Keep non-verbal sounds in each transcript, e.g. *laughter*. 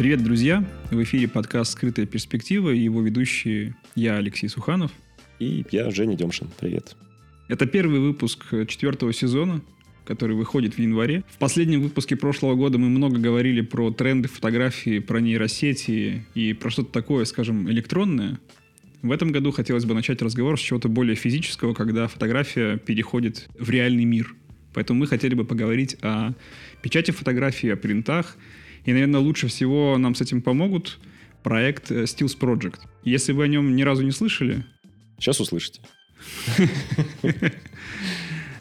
Привет, друзья! В эфире подкаст «Скрытая перспектива» и его ведущие я, Алексей Суханов. И я, Женя Демшин. Привет. Это первый выпуск четвертого сезона, который выходит в январе. В последнем выпуске прошлого года мы много говорили про тренды фотографии, про нейросети и про что-то такое, скажем, электронное. В этом году хотелось бы начать разговор с чего-то более физического, когда фотография переходит в реальный мир. Поэтому мы хотели бы поговорить о печати фотографий, о принтах – и, наверное, лучше всего нам с этим помогут проект э, Steels Project. Если вы о нем ни разу не слышали... Сейчас услышите. *laughs*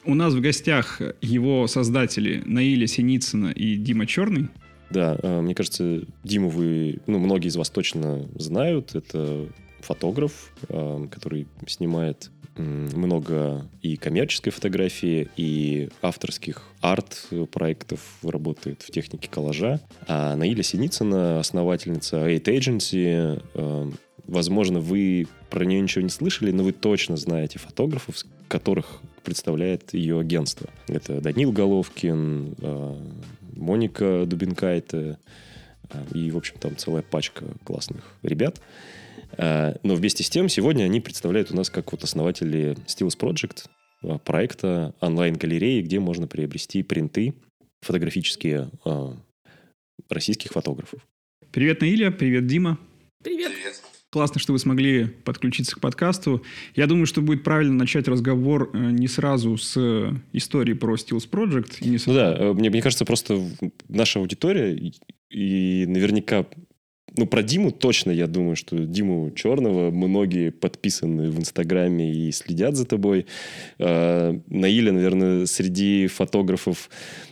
У нас в гостях его создатели Наиля Синицына и Дима Черный. Да, э, мне кажется, Диму вы, ну, многие из вас точно знают. Это фотограф, э, который снимает много и коммерческой фотографии, и авторских арт-проектов работает в технике коллажа. А Наиля Синицына, основательница Eight Agency, э, возможно, вы про нее ничего не слышали, но вы точно знаете фотографов, которых представляет ее агентство. Это Данил Головкин, э, Моника Дубинкайте э, и, в общем, там целая пачка классных ребят. Э, но вместе с тем сегодня они представляют у нас как вот основатели Steels Project, э, проекта онлайн-галереи, где можно приобрести принты фотографические э, российских фотографов. Привет, Наиля, привет, Дима. Привет. Привет. Классно, что вы смогли подключиться к подкасту. Я думаю, что будет правильно начать разговор не сразу с истории про Steels Project. И не с... Ну да, мне, мне кажется, просто наша аудитория и наверняка ну, про Диму точно, я думаю, что Диму Черного многие подписаны в Инстаграме и следят за тобой. Э, Наиля, наверное, среди фотографов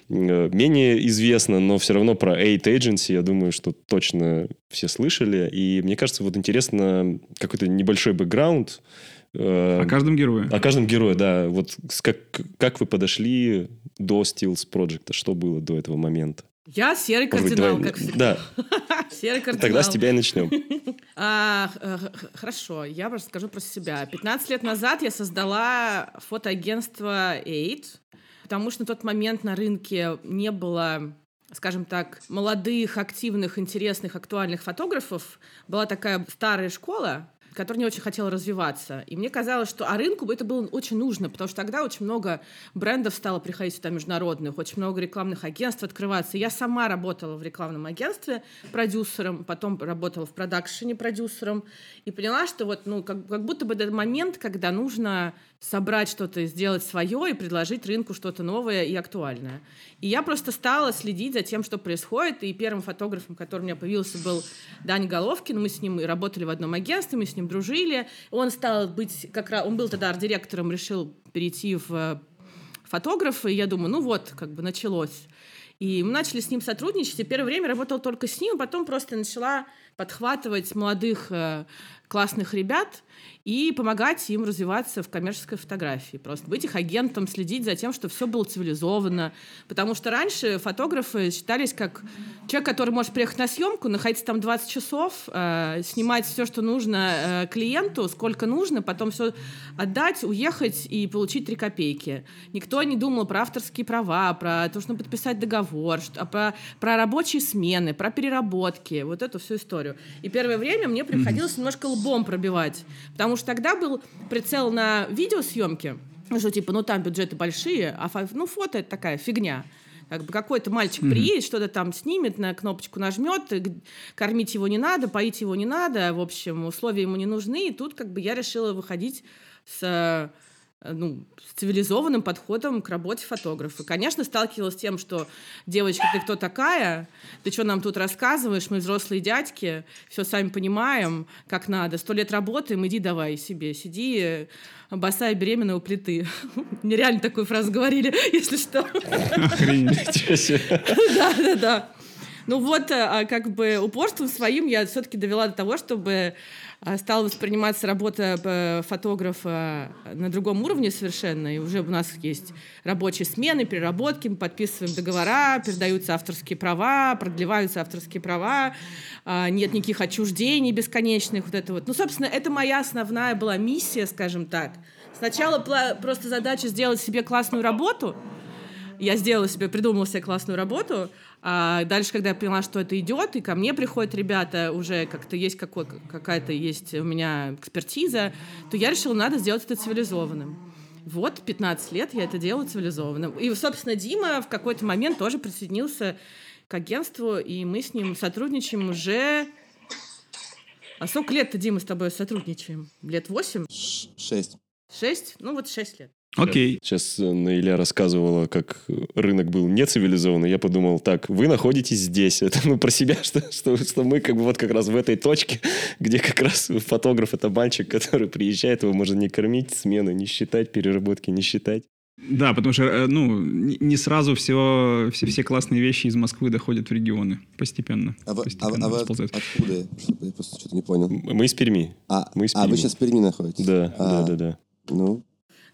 э, менее известно, но все равно про Eight Agency, я думаю, что точно все слышали. И мне кажется, вот интересно какой-то небольшой бэкграунд. Э, о каждом герое. О каждом герое, да. Вот как, как вы подошли до Steels Project? Что было до этого момента? Я серый кардинал, как всегда. Да. *laughs* серый кардинал. Тогда с тебя и начнем. *laughs* А, хорошо, я просто скажу про себя. 15 лет назад я создала фотоагентство Eight, потому что на тот момент на рынке не было скажем так, молодых, активных, интересных, актуальных фотографов. Была такая старая школа, который не очень хотел развиваться. И мне казалось, что а рынку это было очень нужно, потому что тогда очень много брендов стало приходить сюда международных, очень много рекламных агентств открываться. Я сама работала в рекламном агентстве продюсером, потом работала в продакшене продюсером и поняла, что вот, ну, как, как будто бы этот момент, когда нужно собрать что-то, сделать свое и предложить рынку что-то новое и актуальное. И я просто стала следить за тем, что происходит. И первым фотографом, который у меня появился, был Даня Головкин. Мы с ним работали в одном агентстве, мы с ним дружили. Он стал быть как раз... Он был тогда арт-директором, решил перейти в э, фотографа. И я думаю, ну вот, как бы началось. И мы начали с ним сотрудничать. И первое время работала только с ним, а потом просто начала подхватывать молодых э, классных ребят и помогать им развиваться в коммерческой фотографии. Просто быть их агентом, следить за тем, что все было цивилизованно. Потому что раньше фотографы считались как человек, который может приехать на съемку, находиться там 20 часов, э, снимать все, что нужно э, клиенту, сколько нужно, потом все отдать, уехать и получить 3 копейки. Никто не думал про авторские права, про то, что нужно подписать договор, что, про, про рабочие смены, про переработки, вот эту всю историю. И первое время мне приходилось немножко лбом пробивать, потому что тогда был прицел на видеосъемки, что типа, ну там бюджеты большие, а ну фото это такая фигня. Как бы какой-то мальчик mm-hmm. приедет, что-то там снимет, на кнопочку нажмет, кормить его не надо, поить его не надо, в общем, условия ему не нужны. И тут как бы я решила выходить с ну, с цивилизованным подходом к работе фотографа. Конечно, сталкивалась с тем, что девочка, ты кто такая? Ты что нам тут рассказываешь? Мы взрослые дядьки, все сами понимаем, как надо. Сто лет работаем, иди давай себе, сиди босая беременная у плиты. *laughs* Мне реально такую фразу говорили, *laughs* если что. *laughs* Да, да, да. Ну вот, э, а как бы упорством своим я все-таки довела до того, чтобы а, стала восприниматься работа э, фотографа на другом уровне совершенно. И уже у нас есть рабочие смены, переработки, мы подписываем договора, передаются авторские права, продлеваются авторские права, нет никаких отчуждений бесконечных. Вот это вот. Ну, собственно, это моя основная была миссия, скажем так. Сначала просто задача сделать себе классную работу, я сделала себе, придумала себе классную работу, а дальше, когда я поняла, что это идет, и ко мне приходят ребята, уже как-то есть какой, какая-то есть у меня экспертиза, то я решила, надо сделать это цивилизованным. Вот, 15 лет я это делаю цивилизованным. И, собственно, Дима в какой-то момент тоже присоединился к агентству, и мы с ним сотрудничаем уже... А сколько лет-то, Дима, с тобой сотрудничаем? Лет восемь? Шесть. Шесть? Ну вот шесть лет. Окей. Сейчас э, Наиля рассказывала, как рынок был нецивилизованный. Я подумал, так, вы находитесь здесь. *laughs* Это ну про себя, что, что, что мы как бы вот как раз в этой точке, *laughs* где как раз фотограф это мальчик, *laughs* который приезжает, его можно не кормить, смены не считать, переработки не считать. Да, потому что э, ну, не сразу все, все, все классные вещи из Москвы доходят в регионы постепенно. А вы, постепенно а, а вы откуда? Я просто что-то не понял. Мы из Перми. А, мы из а вы сейчас в Перми находитесь? Да, а, да, да, да. Ну,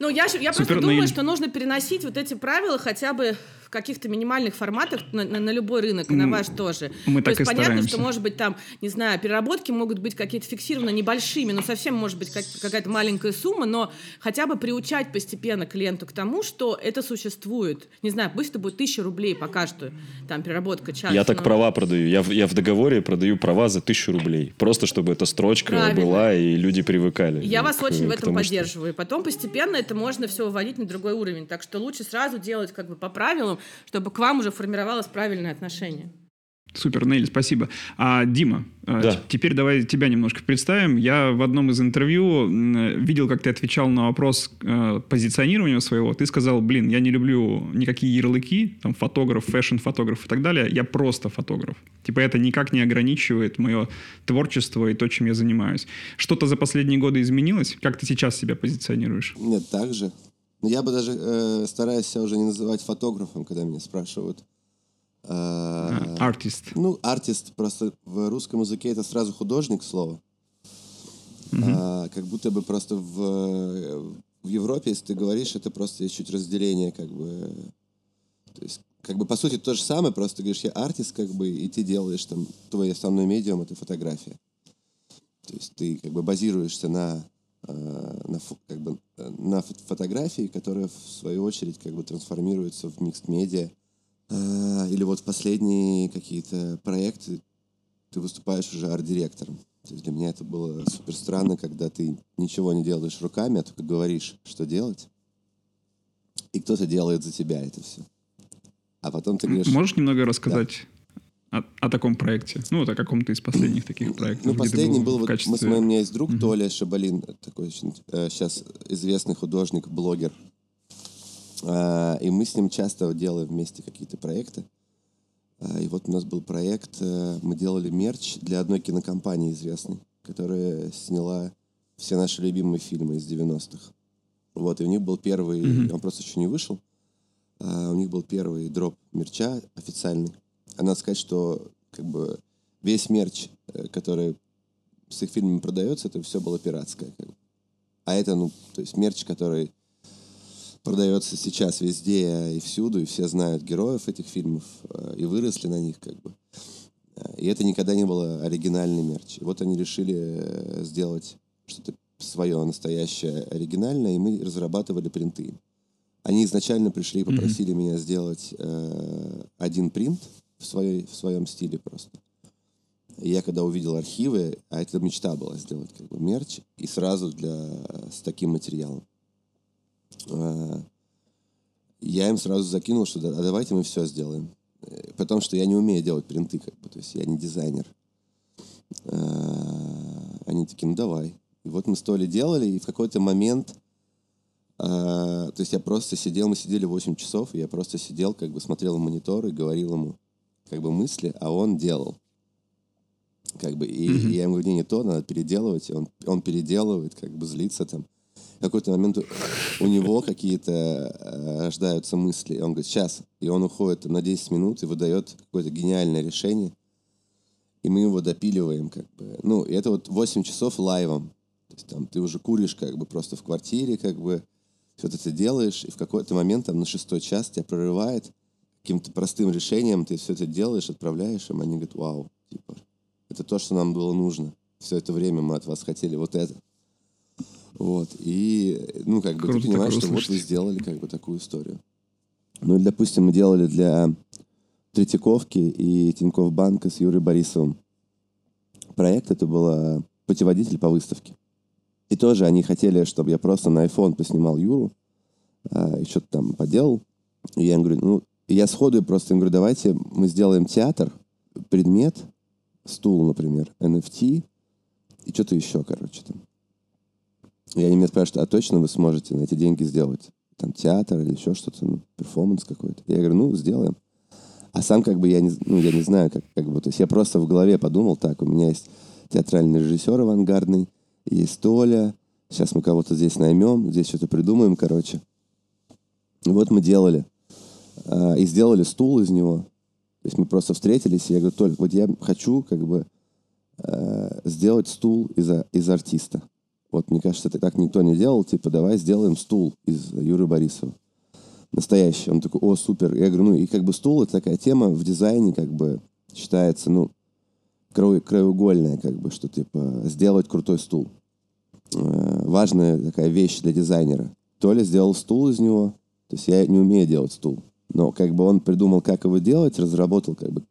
ну, я, я просто думаю, что нужно переносить вот эти правила хотя бы каких-то минимальных форматах на, на, на любой рынок, и на ваш тоже. мы То так есть и понятно, стараемся. что, может быть, там, не знаю, переработки могут быть какие-то фиксированно небольшими, но совсем может быть как- какая-то маленькая сумма, но хотя бы приучать постепенно клиенту к тому, что это существует. Не знаю, пусть это будет тысяча рублей пока что, там, переработка час. Я так но- права продаю. Я в, я в договоре продаю права за тысячу рублей. Просто чтобы эта строчка Правильно. была, и люди привыкали. Я вас к- очень в к этом тому, что- поддерживаю. И потом постепенно это можно все выводить на другой уровень. Так что лучше сразу делать как бы по правилам, чтобы к вам уже формировалось правильное отношение. Супер, Нелли, спасибо. А, Дима, а, Да. теперь давай тебя немножко представим. Я в одном из интервью видел, как ты отвечал на вопрос э, позиционирования своего. Ты сказал, блин, я не люблю никакие ярлыки, там, фотограф, фэшн-фотограф и так далее. Я просто фотограф. Типа это никак не ограничивает мое творчество и то, чем я занимаюсь. Что-то за последние годы изменилось? Как ты сейчас себя позиционируешь? нет, так же. Но я бы даже э, стараюсь себя уже не называть фотографом, когда меня спрашивают. А, Артист. Ну, артист, просто в русском языке это сразу художник слово. А, как будто бы просто в, в Европе, если ты говоришь, это просто есть чуть разделение, как бы. То есть, как бы по сути то же самое, просто ты говоришь, я артист, как бы, и ты делаешь там, твой основной медиум это фотография. То есть ты как бы базируешься на, э, на, фо- как бы, э, на фо- фотографии, которая в свою очередь как бы трансформируется в микс медиа. А, Или вот последние какие-то проекты ты выступаешь уже арт-директором. То есть для меня это было супер странно, когда ты ничего не делаешь руками, а только говоришь, что делать. И кто-то делает за тебя это все. А потом ты говоришь... Можешь немного рассказать о, о таком проекте? Ну, вот о каком-то из последних таких проектов. Ну, где ты последний был, в вот, мы качестве... моим, у меня есть друг Толя Шабалин, такой очень, сейчас известный художник, блогер. А, и мы с ним часто делаем вместе какие-то проекты. А, и вот у нас был проект, э, мы делали мерч для одной кинокомпании известной, которая сняла все наши любимые фильмы из 90-х. Вот, и у них был первый, Мгм. он просто еще не вышел, а, у них был первый дроп мерча официальный. А надо сказать, что как бы весь мерч, э, который с их фильмами продается, это все было пиратское. как бы. А это, ну, то есть мерч, который продается сейчас везде и всюду, и все знают героев этих фильмов, э, и выросли на них, как бы. Э, И это никогда не было оригинальный мерч. И вот они решили сделать что-то свое настоящее оригинальное, и мы разрабатывали принты. Они изначально пришли и попросили меня сделать э, один принт в, своей, в своем стиле просто. И я когда увидел архивы, а это мечта была сделать как бы мерч, и сразу для, с таким материалом. Э, Я им сразу закинул, что а давайте мы все сделаем. Э, Потому что я не умею делать принты, как бы, то есть я не дизайнер. Э, Они такие, ну давай. И вот мы с Толей делали, и в какой-то момент, э, то есть я просто сидел, мы сидели 8 часов, и я просто сидел, как бы смотрел в монитор и говорил ему, как бы мысли, а он делал. Как бы, и, и я ему говорю, не, не то, надо переделывать, и он, он переделывает, как бы злится там. В какой-то момент у, у него какие-то э, рождаются мысли, и он говорит, сейчас, и он уходит там, на 10 минут и выдает какое-то гениальное решение, и мы его допиливаем, как бы. Ну, и это вот 8 часов лайвом. То есть там ты уже куришь как бы просто в квартире, как бы, все это делаешь, и в какой-то момент там на шестой час тебя прорывает каким-то простым решением, ты все это делаешь, отправляешь им, они говорят, вау, типа, это то, что нам было нужно. Все это время мы от вас хотели вот это. Вот, и, ну, как бы Круто ты понимаешь, что вот вы сделали как бы такую историю. Ну, или, допустим, мы делали для Третьяковки и Тинькофф Банка с Юрой Борисовым проект. Это был путеводитель по выставке. И тоже они хотели, чтобы я просто на iPhone поснимал Юру, а, и что-то там поделал. И я им говорю, ну, я сходу просто им говорю, давайте мы сделаем театр, предмет, стул, например, NFT, и что-то еще, короче, там. И они меня спрашивают, а точно вы сможете на эти деньги сделать там театр или еще что-то, ну, перформанс какой-то? Я говорю, ну, сделаем. А сам как бы я не, ну, я не знаю, как, как бы, то есть я просто в голове подумал, так, у меня есть театральный режиссер авангардный, есть Толя, сейчас мы кого-то здесь наймем, здесь что-то придумаем, короче. И вот мы делали. А, и сделали стул из него. То есть мы просто встретились, и я говорю, Толь, вот я хочу как бы а, сделать стул из, из артиста. Вот, мне кажется, это так никто не делал. Типа, давай сделаем стул из Юры Борисова настоящий. Он такой, о, супер. Я говорю, ну и как бы стул это такая тема в дизайне как бы считается, ну, краеугольная, как бы, что типа сделать крутой стул. Э, важная такая вещь для дизайнера. Толя сделал стул из него, то есть я не умею делать стул. Но как бы он придумал, как его делать, разработал как бы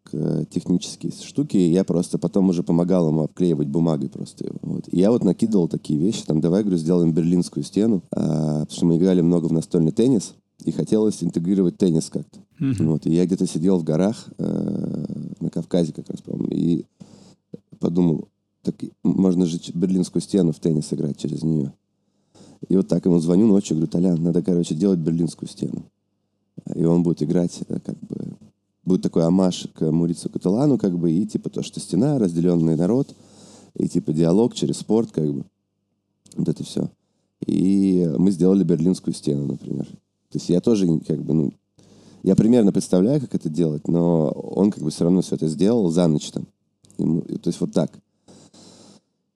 технические штуки, и я просто потом уже помогал ему обклеивать бумагой просто его. Вот. И я вот накидывал такие вещи, там, давай, говорю, сделаем берлинскую стену, а, потому что мы играли много в настольный теннис, и хотелось интегрировать теннис как-то. Mm-hmm. Вот, и я где-то сидел в горах э, на Кавказе как раз, по-моему, и подумал, так можно же Берлинскую стену в теннис играть через нее. И вот так ему звоню ночью, говорю, Толян, надо, короче, делать Берлинскую стену. И он будет играть, э, как бы, будет такой амаш к Мурицу Каталану, как бы, и типа то, что стена, разделенный народ, и типа диалог через спорт, как бы. Вот это все. И мы сделали Берлинскую стену, например. То есть я тоже как бы, ну, я примерно представляю, как это делать, но он как бы все равно все это сделал за ночь там. Ему, то есть вот так.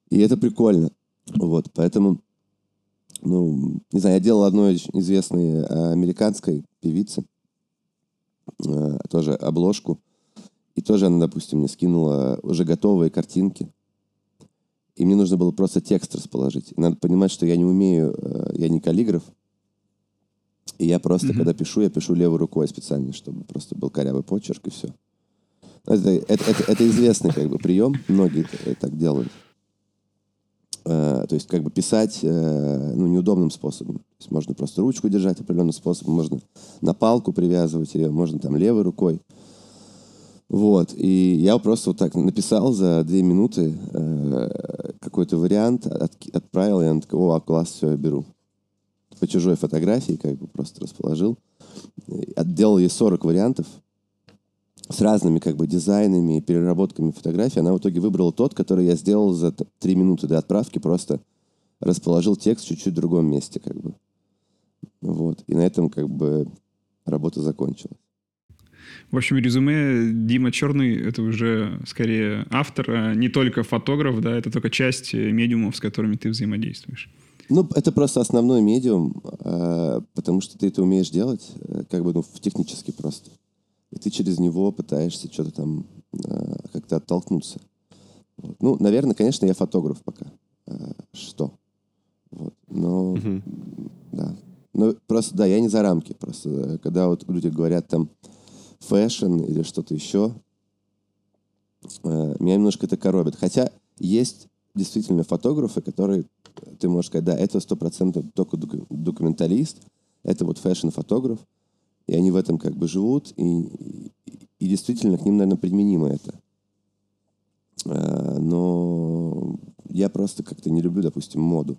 И это прикольно. Вот, поэтому, ну, не знаю, я делал одной известной э, американской певице, э, тоже обложку, и тоже она, допустим, мне скинула уже готовые картинки, и мне нужно было просто текст расположить. И надо понимать, что я не умею, э, я не каллиграф, и я просто, mm-hmm. когда пишу, я пишу левой рукой специально, чтобы просто был корявый почерк и все. Это, это, это, это известный как бы прием, многие так делают. Uh, то есть как бы писать uh, ну, неудобным способом. То есть можно просто ручку держать определенным способом, можно на палку привязывать ее, можно там левой рукой. Вот. И я просто вот так написал за две минуты uh, какой-то вариант, от, отправил, и она такая, о, класс, все, я беру по чужой фотографии, как бы просто расположил. Отделал ей 40 вариантов с разными как бы дизайнами и переработками фотографий. Она в итоге выбрала тот, который я сделал за 3 минуты до отправки, просто расположил текст чуть-чуть в другом месте, как бы. Вот. И на этом как бы работа закончилась. В общем, резюме Дима Черный — это уже скорее автор, а не только фотограф, да, это только часть медиумов, с которыми ты взаимодействуешь. Ну, это просто основной медиум, э, потому что ты это умеешь делать, э, как бы, ну, технически просто. И ты через него пытаешься что-то там э, как-то оттолкнуться. Вот. Ну, наверное, конечно, я фотограф пока. Что? Вот. Но, угу. да. Ну, просто, да, я не за рамки. Просто, когда вот люди говорят там фэшн или что-то еще, меня немножко это коробит. Хотя есть действительно фотографы, которые ты можешь сказать, да, это сто процентов только документалист, это вот фэшн-фотограф, и они в этом как бы живут, и, и, действительно к ним, наверное, применимо это. А, но я просто как-то не люблю, допустим, моду.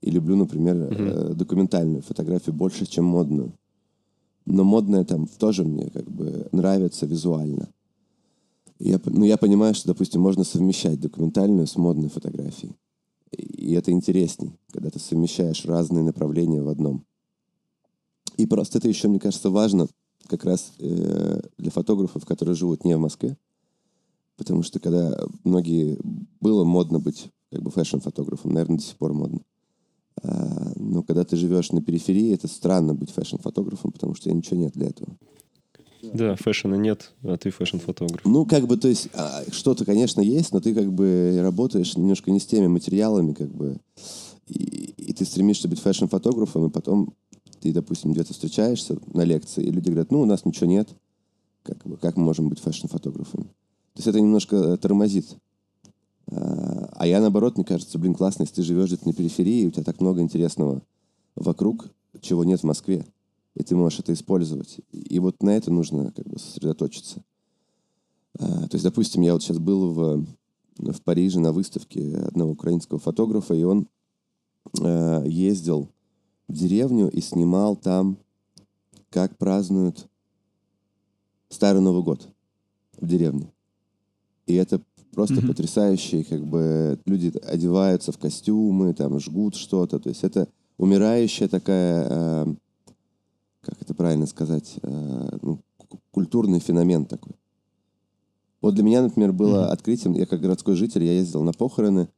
И люблю, например, mm-hmm. документальную фотографию больше, чем модную. Но модная там тоже мне как бы нравится визуально. Я, ну, я понимаю, что, допустим, можно совмещать документальную с модной фотографией. И это интересней, когда ты совмещаешь разные направления в одном. И просто это еще, мне кажется, важно как раз э, для фотографов, которые живут не в Москве. Потому что когда многие... Было модно быть как бы фэшн-фотографом, наверное, до сих пор модно. А, но когда ты живешь на периферии, это странно быть фэшн-фотографом, потому что ничего нет для этого. Да, фэшена нет, а ты фэшн-фотограф. Ну, как бы, то есть, а, что-то, конечно, есть, но ты как бы работаешь немножко не с теми материалами, как бы, и, и ты стремишься быть фэшн-фотографом, и потом ты, допустим, где-то встречаешься на лекции, и люди говорят, ну, у нас ничего нет, как, бы, как мы можем быть фэшн-фотографами? То есть это немножко э, тормозит. А, а я, наоборот, мне кажется, блин, классно, если ты живешь где-то на периферии, у тебя так много интересного вокруг, чего нет в Москве, и ты можешь это использовать. И вот на это нужно как бы сосредоточиться. А, то есть, допустим, я вот сейчас был в, в Париже на выставке одного украинского фотографа, и он э, ездил деревню и снимал там, как празднуют Старый Новый год в деревне. И это просто mm-hmm. потрясающе, как бы люди одеваются в костюмы, там жгут что-то, то есть это умирающая такая, э, как это правильно сказать, э, ну, культурный феномен такой. Вот для меня, например, было mm-hmm. открытием, я как городской житель, я ездил на похороны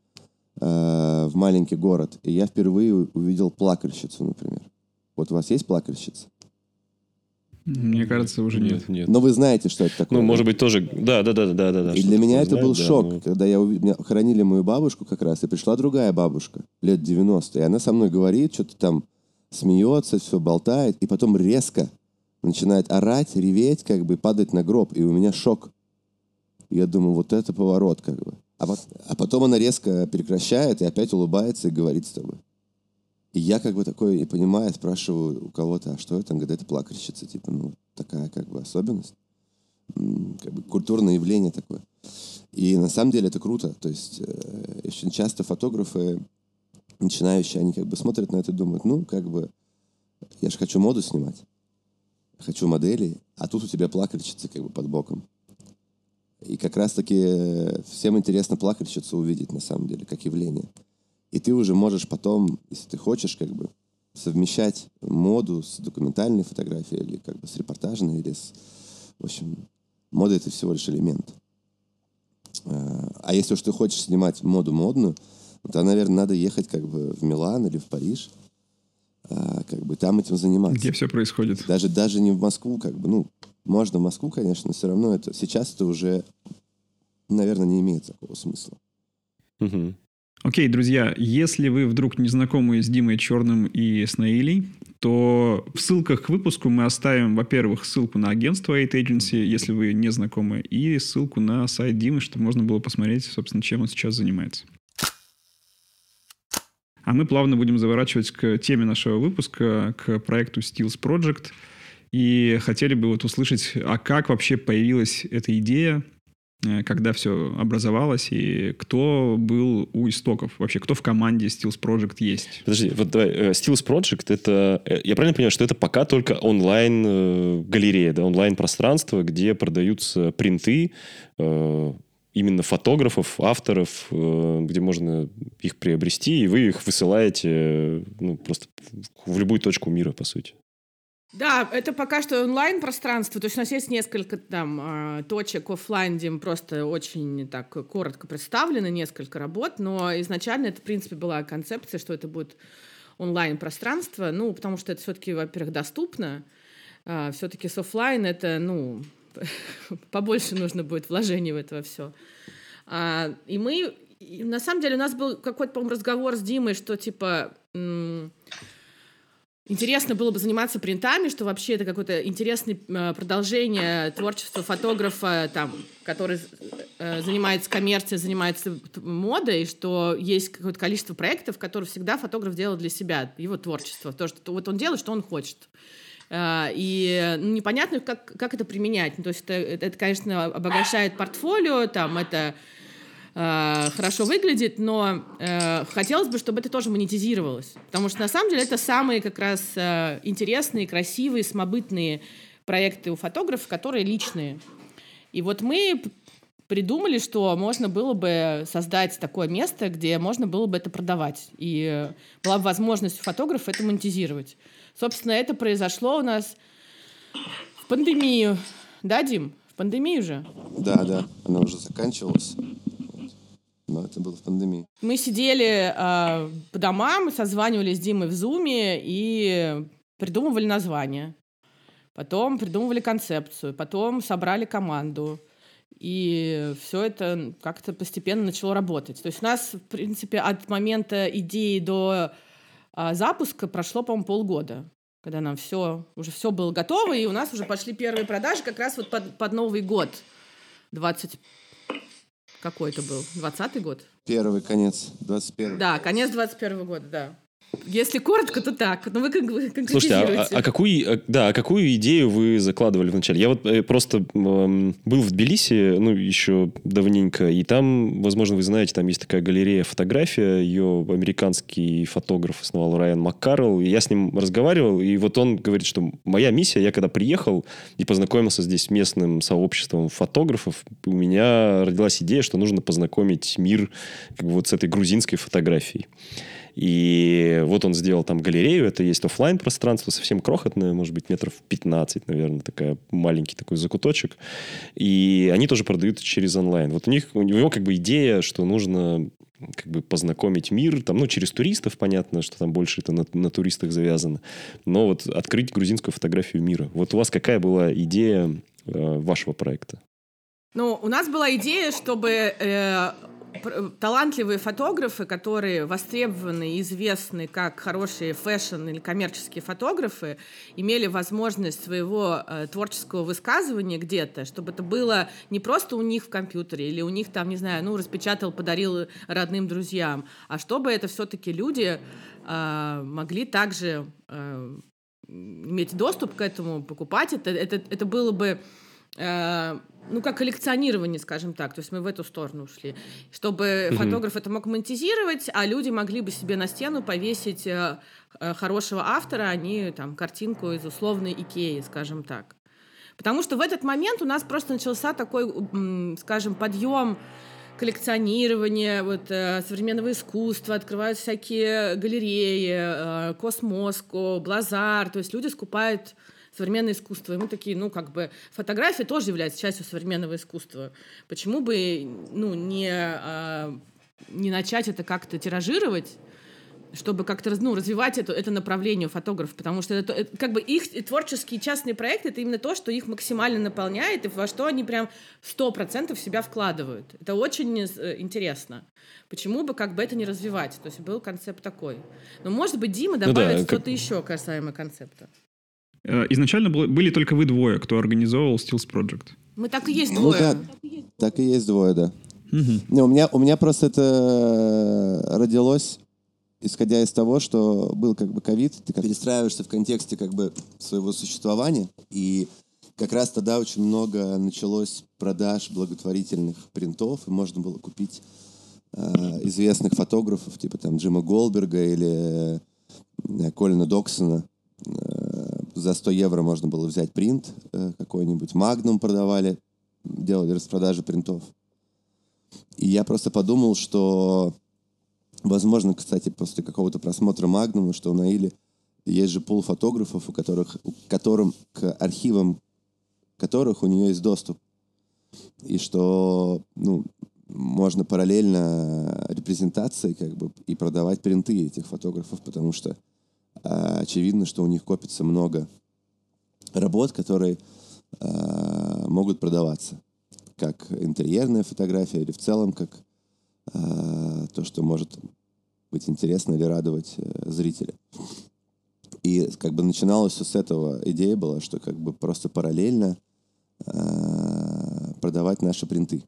э, в маленький город, и я впервые увидел плакальщицу, например. Вот у вас есть плакальщица? Мне кажется, уже нет. нет. Но вы знаете, что это такое. Ну, может быть, тоже. Да, да, да, да, да. да и для меня это знает, был да, шок, но... когда я увидел, хоронили мою бабушку как раз, и пришла другая бабушка, лет 90, и она со мной говорит, что-то там смеется, все болтает, и потом резко начинает орать, реветь, как бы падать на гроб, и у меня шок. Я думаю, вот это поворот, как бы. А, а потом она резко прекращает и опять улыбается и говорит с тобой. И я как бы такой, и понимаю, спрашиваю у кого-то, а что это? Он говорит, это плакальщица, типа, ну, такая как бы особенность. Как бы культурное явление такое. И на самом деле это круто. То есть э, очень часто фотографы начинающие, они как бы смотрят на это и думают, ну, как бы, я же хочу моду снимать, хочу модели, а тут у тебя плакальщица как бы под боком. И как раз-таки э, всем интересно плакальщицу увидеть, на самом деле, как явление. И ты уже можешь потом, если ты хочешь, как бы совмещать моду с документальной фотографией или как бы с репортажной, или с... В общем, мода — это всего лишь элемент. А, а если уж ты хочешь снимать моду модную, то, наверное, надо ехать как бы в Милан или в Париж, а, как бы там этим заниматься. Где все происходит. Даже, даже не в Москву, как бы, ну, можно в Москву, конечно, но все равно это сейчас это уже, наверное, не имеет такого смысла. Угу. Окей, друзья, если вы вдруг не знакомы с Димой Черным и с Наилей, то в ссылках к выпуску мы оставим, во-первых, ссылку на агентство Eight Agency, если вы не знакомы, и ссылку на сайт Димы, чтобы можно было посмотреть, собственно, чем он сейчас занимается. А мы плавно будем заворачивать к теме нашего выпуска, к проекту Steels Project. И хотели бы вот услышать, а как вообще появилась эта идея, Э, когда все образовалось, и кто был у истоков? Вообще, кто в команде Steels Project есть? Подожди, вот давай, э, Steels Project это... Э, я правильно понимаю, что это пока только онлайн-галерея, да, онлайн-пространство, где продаются принты именно фотографов, авторов, где можно их приобрести, и вы их высылаете ну, просто в любую точку мира, по сути. Да, это пока что онлайн-пространство. То есть у нас есть несколько там а, точек офлайн, где мы просто очень так коротко представлены, несколько работ, но изначально это, в принципе, была концепция, что это будет онлайн-пространство, ну, потому что это все-таки, во-первых, доступно, а, все-таки с офлайн это, ну, *laughs* побольше нужно будет вложений в это все. А, и мы, на самом деле, у нас был какой-то, по-моему, разговор с Димой, что типа Интересно было бы заниматься принтами, что вообще это какое-то интересное э, продолжение творчества фотографа, там, который э, занимается коммерцией, занимается модой, что есть какое-то количество проектов, которые всегда фотограф делал для себя, его творчество, то, что вот он делает, что он хочет. Э, и ну, непонятно, как, как это применять. Ну, то есть это, это, конечно, обогащает портфолио, там, это э, хорошо выглядит, но э, хотелось бы, чтобы это тоже монетизировалось. Потому что на самом деле это самые как раз э, интересные, красивые, самобытные проекты у фотографов, которые личные. И вот мы придумали, что можно было бы создать такое место, где можно было бы это продавать. И была бы возможность у фотографа это монетизировать. Собственно, это произошло у нас в пандемию. Да, Дим? В пандемию же? Да, да. Она уже заканчивалась но это было в пандемии. Мы сидели э, по домам, созванивались с Димой в Зуме и придумывали название. Потом придумывали концепцию, потом собрали команду. И все это как-то постепенно начало работать. То есть у нас, в принципе, от момента идеи до а, запуска прошло, по-моему, полгода. когда нам все, уже все было готово, и у нас уже пошли первые продажи как раз вот под, под Новый год. 20... Какой это был? 20 год? Первый конец, 21 Да, конец 21 года, да. Если коротко, то так. Но вы как бы Слушайте, а, а, а какую, а, да, а какую идею вы закладывали вначале? Я вот э, просто э, был в Тбилиси, ну, еще давненько, и там, возможно, вы знаете, там есть такая галерея фотография, ее американский фотограф основал Райан Маккарл, и я с ним разговаривал, и вот он говорит, что моя миссия, я когда приехал и познакомился здесь с местным сообществом фотографов, у меня родилась идея, что нужно познакомить мир как бы вот с этой грузинской фотографией. И вот он сделал там галерею, это есть офлайн пространство совсем крохотное, может быть, метров 15, наверное, такая маленький такой закуточек. И они тоже продают через онлайн. Вот у них, у него как бы идея, что нужно как бы познакомить мир, там, ну, через туристов, понятно, что там больше это на, на туристах завязано, но вот открыть грузинскую фотографию миру. Вот у вас какая была идея э, вашего проекта? Ну, у нас была идея, чтобы э, талантливые фотографы, которые востребованы и известны как хорошие фэшн или коммерческие фотографы, имели возможность своего э, творческого высказывания где-то, чтобы это было не просто у них в компьютере или у них там, не знаю, ну, распечатал, подарил родным друзьям, а чтобы это все-таки люди э, могли также э, иметь доступ к этому, покупать это. Это, это было бы э, ну, как коллекционирование, скажем так. То есть мы в эту сторону ушли. Чтобы mm-hmm. фотограф это мог монетизировать, а люди могли бы себе на стену повесить э, э, хорошего автора, а не там картинку из условной Икеи, скажем так. Потому что в этот момент у нас просто начался такой, скажем, подъем коллекционирования вот, э, современного искусства, открывают всякие галереи, э, Космоску, Блазар, то есть люди скупают современное искусство. И мы такие, ну, как бы, фотография тоже является частью современного искусства. Почему бы, ну, не, а, не начать это как-то тиражировать, чтобы как-то ну, развивать это, это направление фотографов, потому что это, это, как бы их творческие частные проекты это именно то, что их максимально наполняет и во что они прям сто процентов себя вкладывают. Это очень э, интересно. Почему бы как бы это не развивать? То есть был концепт такой. Но может быть Дима добавит ну да, что-то как... еще касаемо концепта. Э, изначально были только вы двое, кто организовывал Steels Project. Мы так и есть ну двое. Ну, да, так и есть двое, да. Угу. Не, у, меня, у меня просто это родилось, исходя из того, что был как бы ковид, ты как перестраиваешься в контексте как бы своего существования, и как раз тогда очень много началось продаж благотворительных принтов, и можно было купить э, известных фотографов, типа там Джима Голберга или э, Колина Доксона, э, за 100 евро можно было взять принт э, какой-нибудь. Магнум продавали, делали распродажи принтов. И я просто подумал, что, возможно, кстати, после какого-то просмотра Магнума, что у Наили есть же пул фотографов, у которых, у которым, к архивам которых у нее есть доступ. И что, ну, можно параллельно репрезентации как бы и продавать принты этих фотографов, потому что очевидно, что у них копится много работ, которые а, могут продаваться. Как интерьерная фотография или в целом как а, то, что может быть интересно или радовать э, зрителя. И как бы начиналось все с этого. Идея была, что как бы просто параллельно продавать наши принты.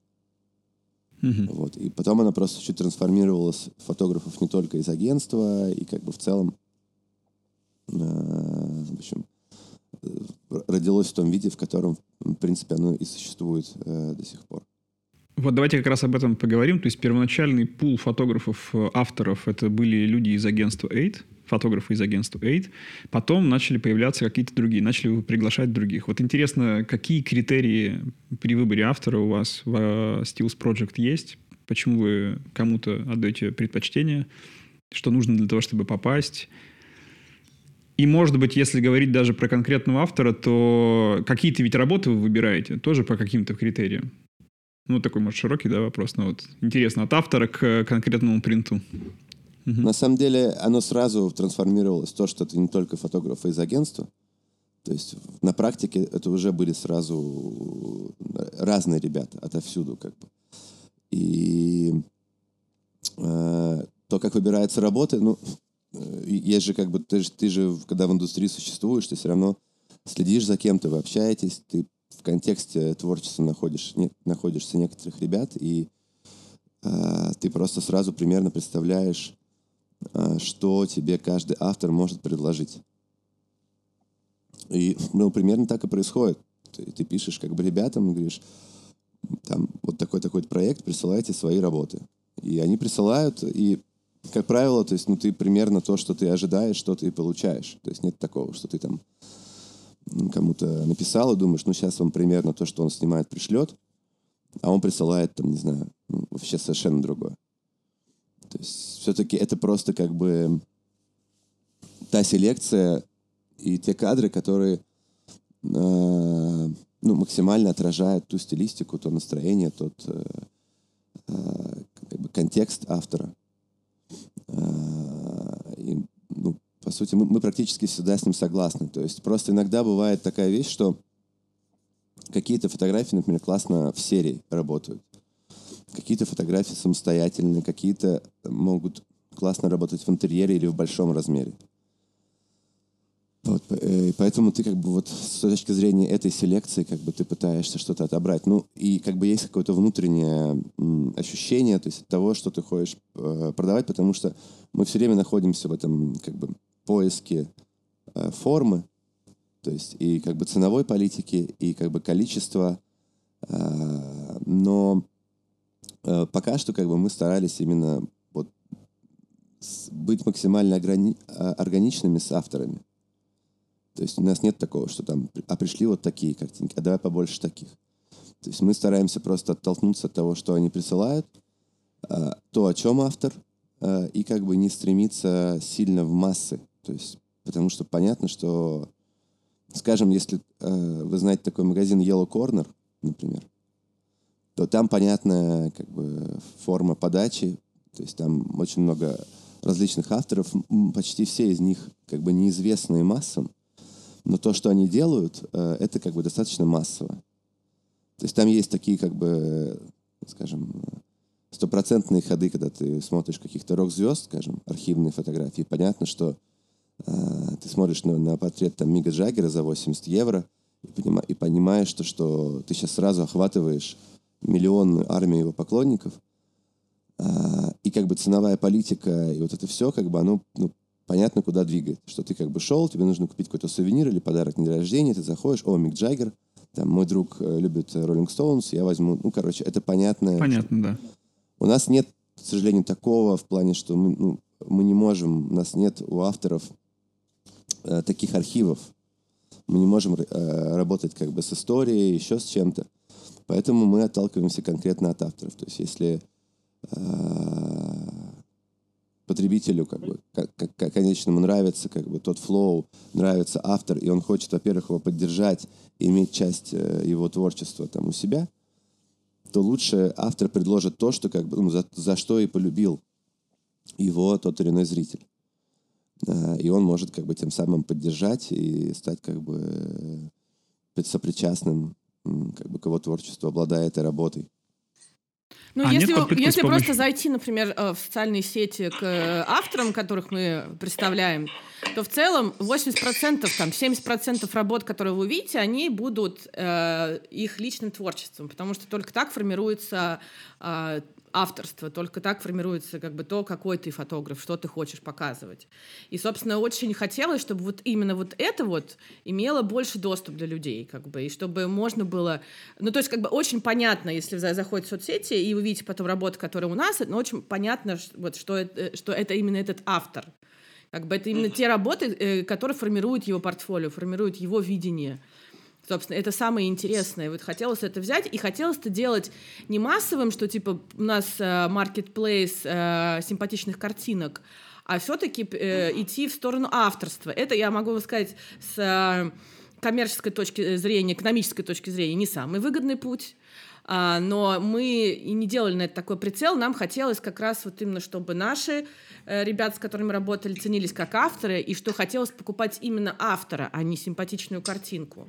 Mm-hmm. Вот. И потом она просто чуть трансформировалась фотографов не только из агентства, и как бы в целом Э, в общем, э, родилось в том виде, в котором, в принципе, оно и существует э, до сих пор. Вот давайте как раз об этом поговорим. То есть первоначальный пул фотографов, авторов, это были люди из агентства Aid, фотографы из агентства Aid. Потом начали появляться какие-то другие, начали приглашать других. Вот интересно, какие критерии при выборе автора у вас в Steels Project есть? Почему вы кому-то отдаете предпочтение? Что нужно для того, чтобы попасть? И, может быть, если говорить даже про конкретного автора, то какие-то ведь работы вы выбираете тоже по каким-то критериям. Ну, такой, может, широкий, да, вопрос. Но вот интересно, от автора к конкретному принту. На самом деле, оно сразу трансформировалось в то, что это не только фотографы из агентства. То есть на практике это уже были сразу разные ребята отовсюду, как бы. И э, то, как выбираются работы, ну, э, есть же как бы, ты же, ты же, когда в индустрии существуешь, ты все равно следишь за кем-то, вы общаетесь, ты в контексте творчества находишь, не, находишься некоторых ребят, и э, ты просто сразу примерно представляешь, э, что тебе каждый автор может предложить. И ну, примерно так и происходит. Ты, ты пишешь как бы ребятам и говоришь, там вот такой-такой проект, присылайте свои работы. И они присылают, и, как правило, то есть, ну, ты примерно то, что ты ожидаешь, что ты получаешь. То есть нет такого, что ты там кому-то написал и думаешь, ну, сейчас вам примерно то, что он снимает, пришлет, а он присылает, там, не знаю, ну, вообще совершенно другое. То есть все-таки это просто как бы та селекция и те кадры, которые э, ну, максимально отражают ту стилистику, то настроение, тот э, э, как бы контекст автора. Э, и, ну, по сути, мы, мы практически всегда с ним согласны. То есть просто иногда бывает такая вещь, что какие-то фотографии, например, классно в серии работают. Какие-то фотографии самостоятельные, какие-то могут классно работать в интерьере или в большом размере. Вот, э, поэтому ты как бы вот с точки зрения этой селекции как бы ты пытаешься что-то отобрать. Ну и как бы есть какое-то внутреннее ощущение, то есть от того, что ты хочешь э, продавать, потому что мы все время находимся в этом как бы поиске э, формы, то есть и как бы ценовой политики, и как бы количества, но пока что как бы мы старались именно вот быть максимально органи- органичными с авторами. То есть у нас нет такого, что там, а пришли вот такие картинки, а давай побольше таких. То есть мы стараемся просто оттолкнуться от того, что они присылают, э, то, о чем автор, э, и как бы не стремиться сильно в массы. То есть, потому что понятно, что, скажем, если э, вы знаете такой магазин Yellow Corner, например, то там понятная как бы форма подачи, то есть там очень много различных авторов, почти все из них как бы неизвестные массам, но то, что они делают, э, это как бы достаточно массово. То есть там есть такие как бы, скажем, стопроцентные ходы, когда ты смотришь каких-то рок-звезд, скажем, архивные фотографии. Понятно, что э, ты смотришь на, на портрет там Мига Джаггера за 80 евро и, понима, и понимаешь, то, что ты сейчас сразу охватываешь миллионную армию его поклонников. Э, и как бы ценовая политика и вот это все, как бы оно ну, понятно, куда двигает. Что ты как бы шел, тебе нужно купить какой-то сувенир или подарок на день рождения, ты заходишь, о, Мик Джаггер, там, мой друг э, любит Роллинг Стоунс, я возьму, ну, короче, это понятно. Понятно, да. У нас нет, к сожалению, такого в плане, что мы, ну, мы не можем, у нас нет у авторов э, таких архивов. Мы не можем э, работать как бы с историей, еще с чем-то. Поэтому мы отталкиваемся конкретно от авторов. То есть если э, потребителю, как бы, как, как, конечному нравится как бы тот флоу, нравится автор, и он хочет, во-первых, его поддержать и иметь часть э, его творчества там у себя, то лучше автор предложит то, что как бы, ну, за, за что и полюбил его тот или иной зритель. Э, и он может как бы тем самым поддержать и стать как бы э, сопричастным как бы к его творчеству, обладая этой работой. Ну, а если, если просто зайти, например, э, в социальные сети к э, авторам, которых мы представляем, то в целом 80%, там, 70% работ, которые вы увидите, они будут э, их личным творчеством, потому что только так формируется э, авторство, только так формируется как бы то, какой ты фотограф, что ты хочешь показывать. И, собственно, очень хотелось, чтобы вот именно вот это вот имело больше доступ для людей, как бы, и чтобы можно было... Ну, то есть, как бы, очень понятно, если вы заходите в соцсети, и вы видите потом работы, которые у нас, но очень понятно, вот, что, это, что это именно этот автор. Как бы это именно те работы, э, которые формируют его портфолио, формируют его видение. Собственно, это самое интересное. Вот хотелось это взять, и хотелось это делать не массовым, что типа у нас э, э, симпатичных картинок, а все-таки э, идти в сторону авторства. Это я могу сказать с э, коммерческой точки зрения, экономической точки зрения не самый выгодный путь. А, но мы и не делали на это такой прицел. Нам хотелось как раз вот именно, чтобы наши э, ребята, с которыми работали, ценились как авторы, и что хотелось покупать именно автора, а не симпатичную картинку.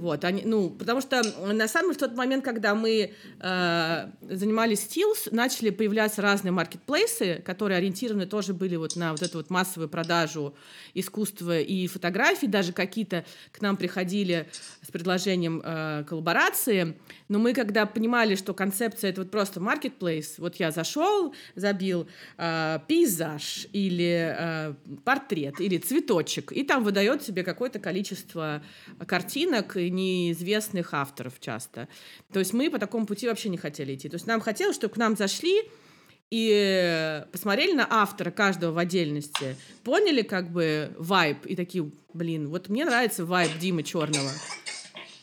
Вот, они, ну, потому что на самом деле в тот момент, когда мы э, занимались Steels, начали появляться разные маркетплейсы, которые ориентированы тоже были вот на вот эту вот массовую продажу искусства и фотографий, даже какие-то к нам приходили с предложением э, коллаборации, но мы когда понимали, что концепция это вот просто маркетплейс, вот я зашел, забил э, пейзаж или э, портрет или цветочек, и там выдает себе какое-то количество картинок и неизвестных авторов часто. То есть мы по такому пути вообще не хотели идти. То есть нам хотелось, чтобы к нам зашли и посмотрели на автора каждого в отдельности, поняли как бы вайб и такие, блин, вот мне нравится вайб Димы Черного.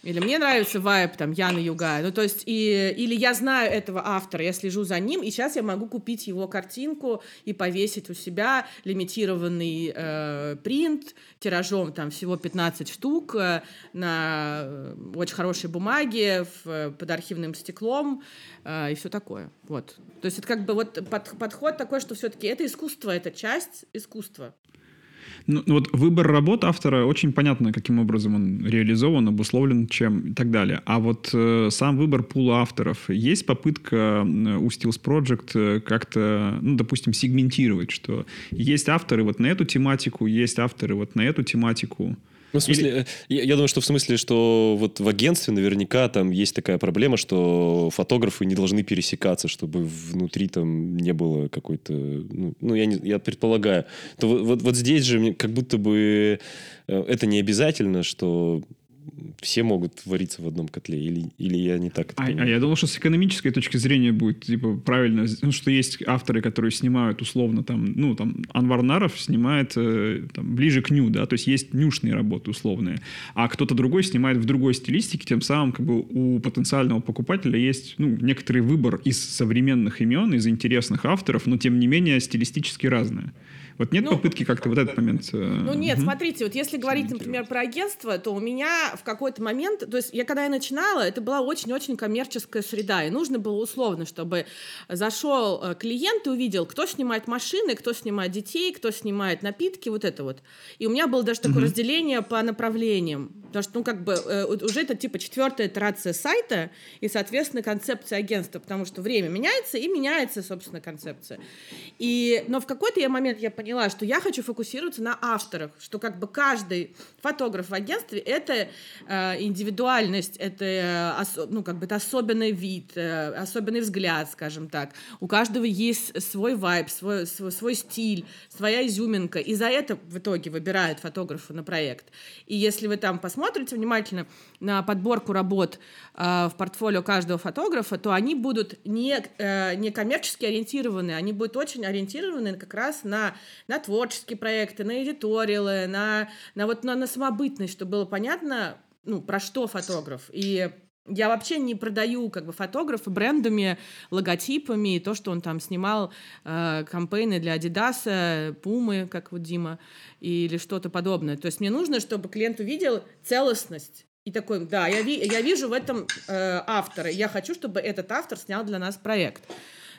Или мне нравится вайб там Яна Югая. Ну, то есть, и, или я знаю этого автора, я слежу за ним, и сейчас я могу купить его картинку и повесить у себя лимитированный э, принт тиражом там всего 15 штук э, на э, очень хорошей бумаге в, под архивным стеклом э, и все такое. Вот. То есть это как бы вот под, подход такой, что все-таки это искусство, это часть искусства. Ну, ну, вот выбор работ автора очень понятно, каким образом он реализован, обусловлен чем и так далее. А вот э, сам выбор пула авторов, есть попытка у Steels Project э, как-то, ну, допустим, сегментировать, что есть авторы вот на эту тематику, есть авторы вот на эту тематику. Ну, в смысле, Или... Э, я, я думаю, что в смысле, что вот в агентстве наверняка там есть такая проблема, что фотографы не должны пересекаться, чтобы внутри там не было какой-то... Ну, ну я, не, я предполагаю. То вот, вот, вот здесь же как будто бы э, это не обязательно, что все могут вариться в одном котле, или, или я не так а, а я думал, что с экономической точки зрения будет типа правильно, ну, что есть авторы, которые снимают условно там, ну, там, Анвар Наров снимает э, там, ближе к ню, да, то есть есть нюшные работы условные, а кто-то другой снимает в другой стилистике, тем самым как бы у потенциального покупателя есть, ну, некоторый выбор из современных имен, из интересных авторов, но тем не менее стилистически разные. Вот нет ну, попытки как-то вот этот момент... Э, ну нет, угу. смотрите, вот если говорить, например, про агентство, то у меня в какой-то момент, то есть я когда я начинала, это была очень-очень коммерческая среда, и нужно было условно, чтобы зашел э, клиент и увидел, кто снимает машины, кто снимает детей, кто снимает напитки, вот это вот. И у меня было даже такое угу. разделение по направлениям, потому что, ну, как бы, э, уже это типа четвертая итерация сайта и, соответственно, концепция агентства, потому что время меняется, и меняется, собственно, концепция. И, но в какой-то я момент я поняла, поняла, что я хочу фокусироваться на авторах, что как бы каждый фотограф в агентстве это э, индивидуальность, это э, ос, ну как бы это особенный вид, э, особенный взгляд, скажем так. У каждого есть свой вайб, свой, свой свой стиль, своя изюминка, и за это в итоге выбирают фотографа на проект. И если вы там посмотрите внимательно на подборку работ э, в портфолио каждого фотографа, то они будут не э, не коммерчески ориентированы, они будут очень ориентированы как раз на на творческие проекты, на эдиториалы, на, на, вот, на, на самобытность, чтобы было понятно, ну, про что фотограф. И я вообще не продаю как бы фотографа брендами, логотипами, то, что он там снимал э, кампейны для Адидаса, Пумы, как вот Дима, или что-то подобное. То есть мне нужно, чтобы клиент увидел целостность и такой, да, я, ви, я вижу в этом э, автора, я хочу, чтобы этот автор снял для нас проект.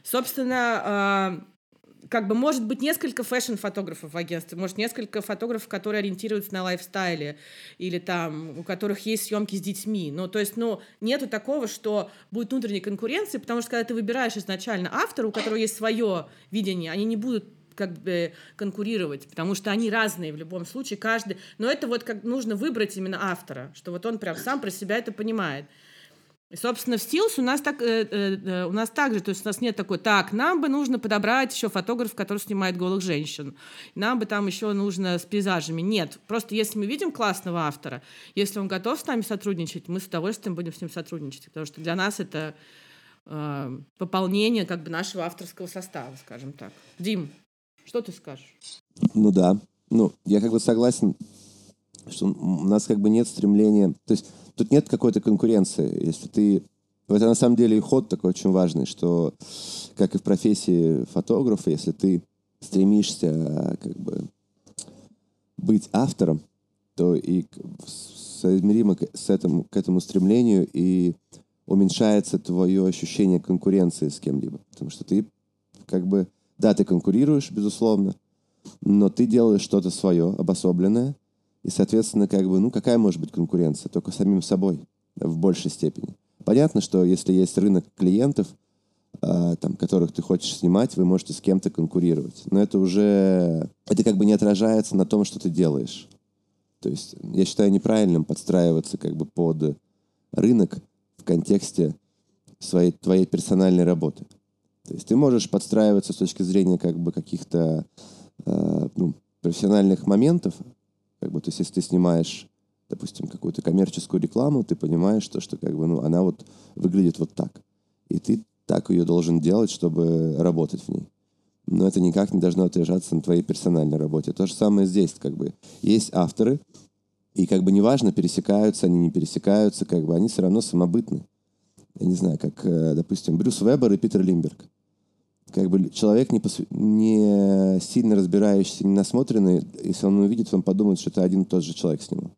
Собственно, э, как бы может быть несколько фэшн-фотографов в агентстве, может несколько фотографов, которые ориентируются на лайфстайле или там, у которых есть съемки с детьми. Ну, то есть, ну, нету такого, что будет внутренней конкуренции, потому что когда ты выбираешь изначально автора, у которого есть свое видение, они не будут как бы конкурировать, потому что они разные в любом случае, каждый. Но это вот как нужно выбрать именно автора, что вот он прям сам про себя это понимает. Собственно, в Steels у нас так, э, э, э, у нас так же, то есть у нас нет такой, так, нам бы нужно подобрать еще фотограф, который снимает голых женщин, нам бы там еще нужно с пейзажами. Нет, просто если мы видим классного автора, если он готов с нами сотрудничать, мы с удовольствием будем с ним сотрудничать, потому что для нас это э, пополнение как бы нашего авторского состава, скажем так. Дим, что ты скажешь? Ну да, ну я как бы согласен, что у нас как бы нет стремления, то есть тут нет какой-то конкуренции. Если ты... Это на самом деле и ход такой очень важный, что, как и в профессии фотографа, если ты стремишься как бы быть автором, то и соизмеримо с этим, к этому стремлению и уменьшается твое ощущение конкуренции с кем-либо. Потому что ты как бы, да, ты конкурируешь, безусловно, но ты делаешь что-то свое, обособленное, И, соответственно, как бы, ну, какая может быть конкуренция? Только самим собой в большей степени. Понятно, что если есть рынок клиентов, э, там, которых ты хочешь снимать, вы можете с кем-то конкурировать. Но это уже... Это как бы не отражается на том, что ты делаешь. То есть я считаю неправильным подстраиваться как бы под рынок в контексте своей, твоей персональной работы. То есть ты можешь подстраиваться с точки зрения как бы каких-то э, ну, профессиональных моментов, как бы, то есть если ты снимаешь, допустим, какую-то коммерческую рекламу, ты понимаешь, что, что как бы, ну, она вот выглядит вот так. И ты так ее должен делать, чтобы работать в ней. Но это никак не должно отражаться на твоей персональной работе. То же самое здесь, как бы. Есть авторы, и как бы неважно, пересекаются они, не пересекаются, как бы они все равно самобытны. Я не знаю, как, э, допустим, Брюс Вебер и Питер Лимберг как бы человек не, посв... не сильно разбирающийся, не насмотренный, если он увидит, он подумает, что это один и тот же человек снимал.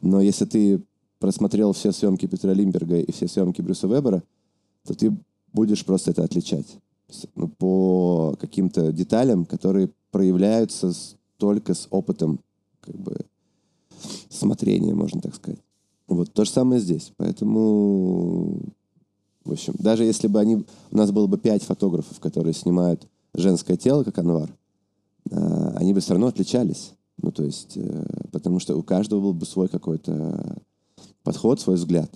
Но если ты просмотрел все съемки Петра Лимберга и все съемки Брюса Вебера, то ты будешь просто это отличать ну, по каким-то деталям, которые проявляются только с опытом как бы, смотрения, можно так сказать. Вот то же самое здесь. Поэтому в общем, даже если бы они... У нас было бы пять фотографов, которые снимают женское тело, как Анвар, э, они бы все равно отличались. Ну, то есть, э, потому что у каждого был бы свой какой-то подход, свой взгляд.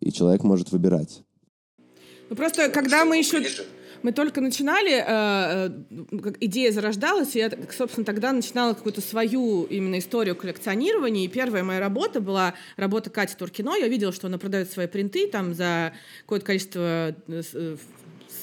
И человек может выбирать. Ну, просто когда мы еще мы только начинали, э, э, идея зарождалась, и я, собственно, тогда начинала какую-то свою именно историю коллекционирования, и первая моя работа была работа Кати Туркино, я видела, что она продает свои принты там за какое-то количество э,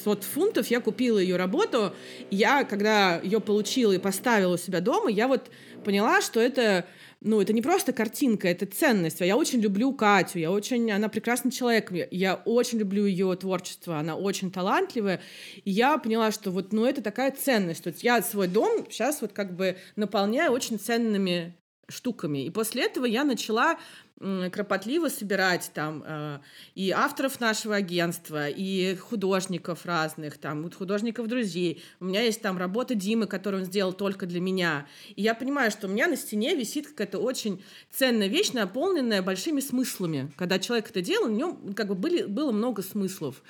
сот фунтов, я купила ее работу, я, когда ее получила и поставила у себя дома, я вот поняла, что это ну, это не просто картинка, это ценность. Я очень люблю Катю, я очень, она прекрасный человек, я очень люблю ее творчество, она очень талантливая, и я поняла, что вот, ну, это такая ценность. То есть я свой дом сейчас вот как бы наполняю очень ценными штуками. И после этого я начала кропотливо собирать там э, и авторов нашего агентства, и художников разных, там, художников друзей. У меня есть там работа Димы, которую он сделал только для меня. И я понимаю, что у меня на стене висит какая-то очень ценная вещь, наполненная большими смыслами. Когда человек это делал, у него как бы были, было много смыслов.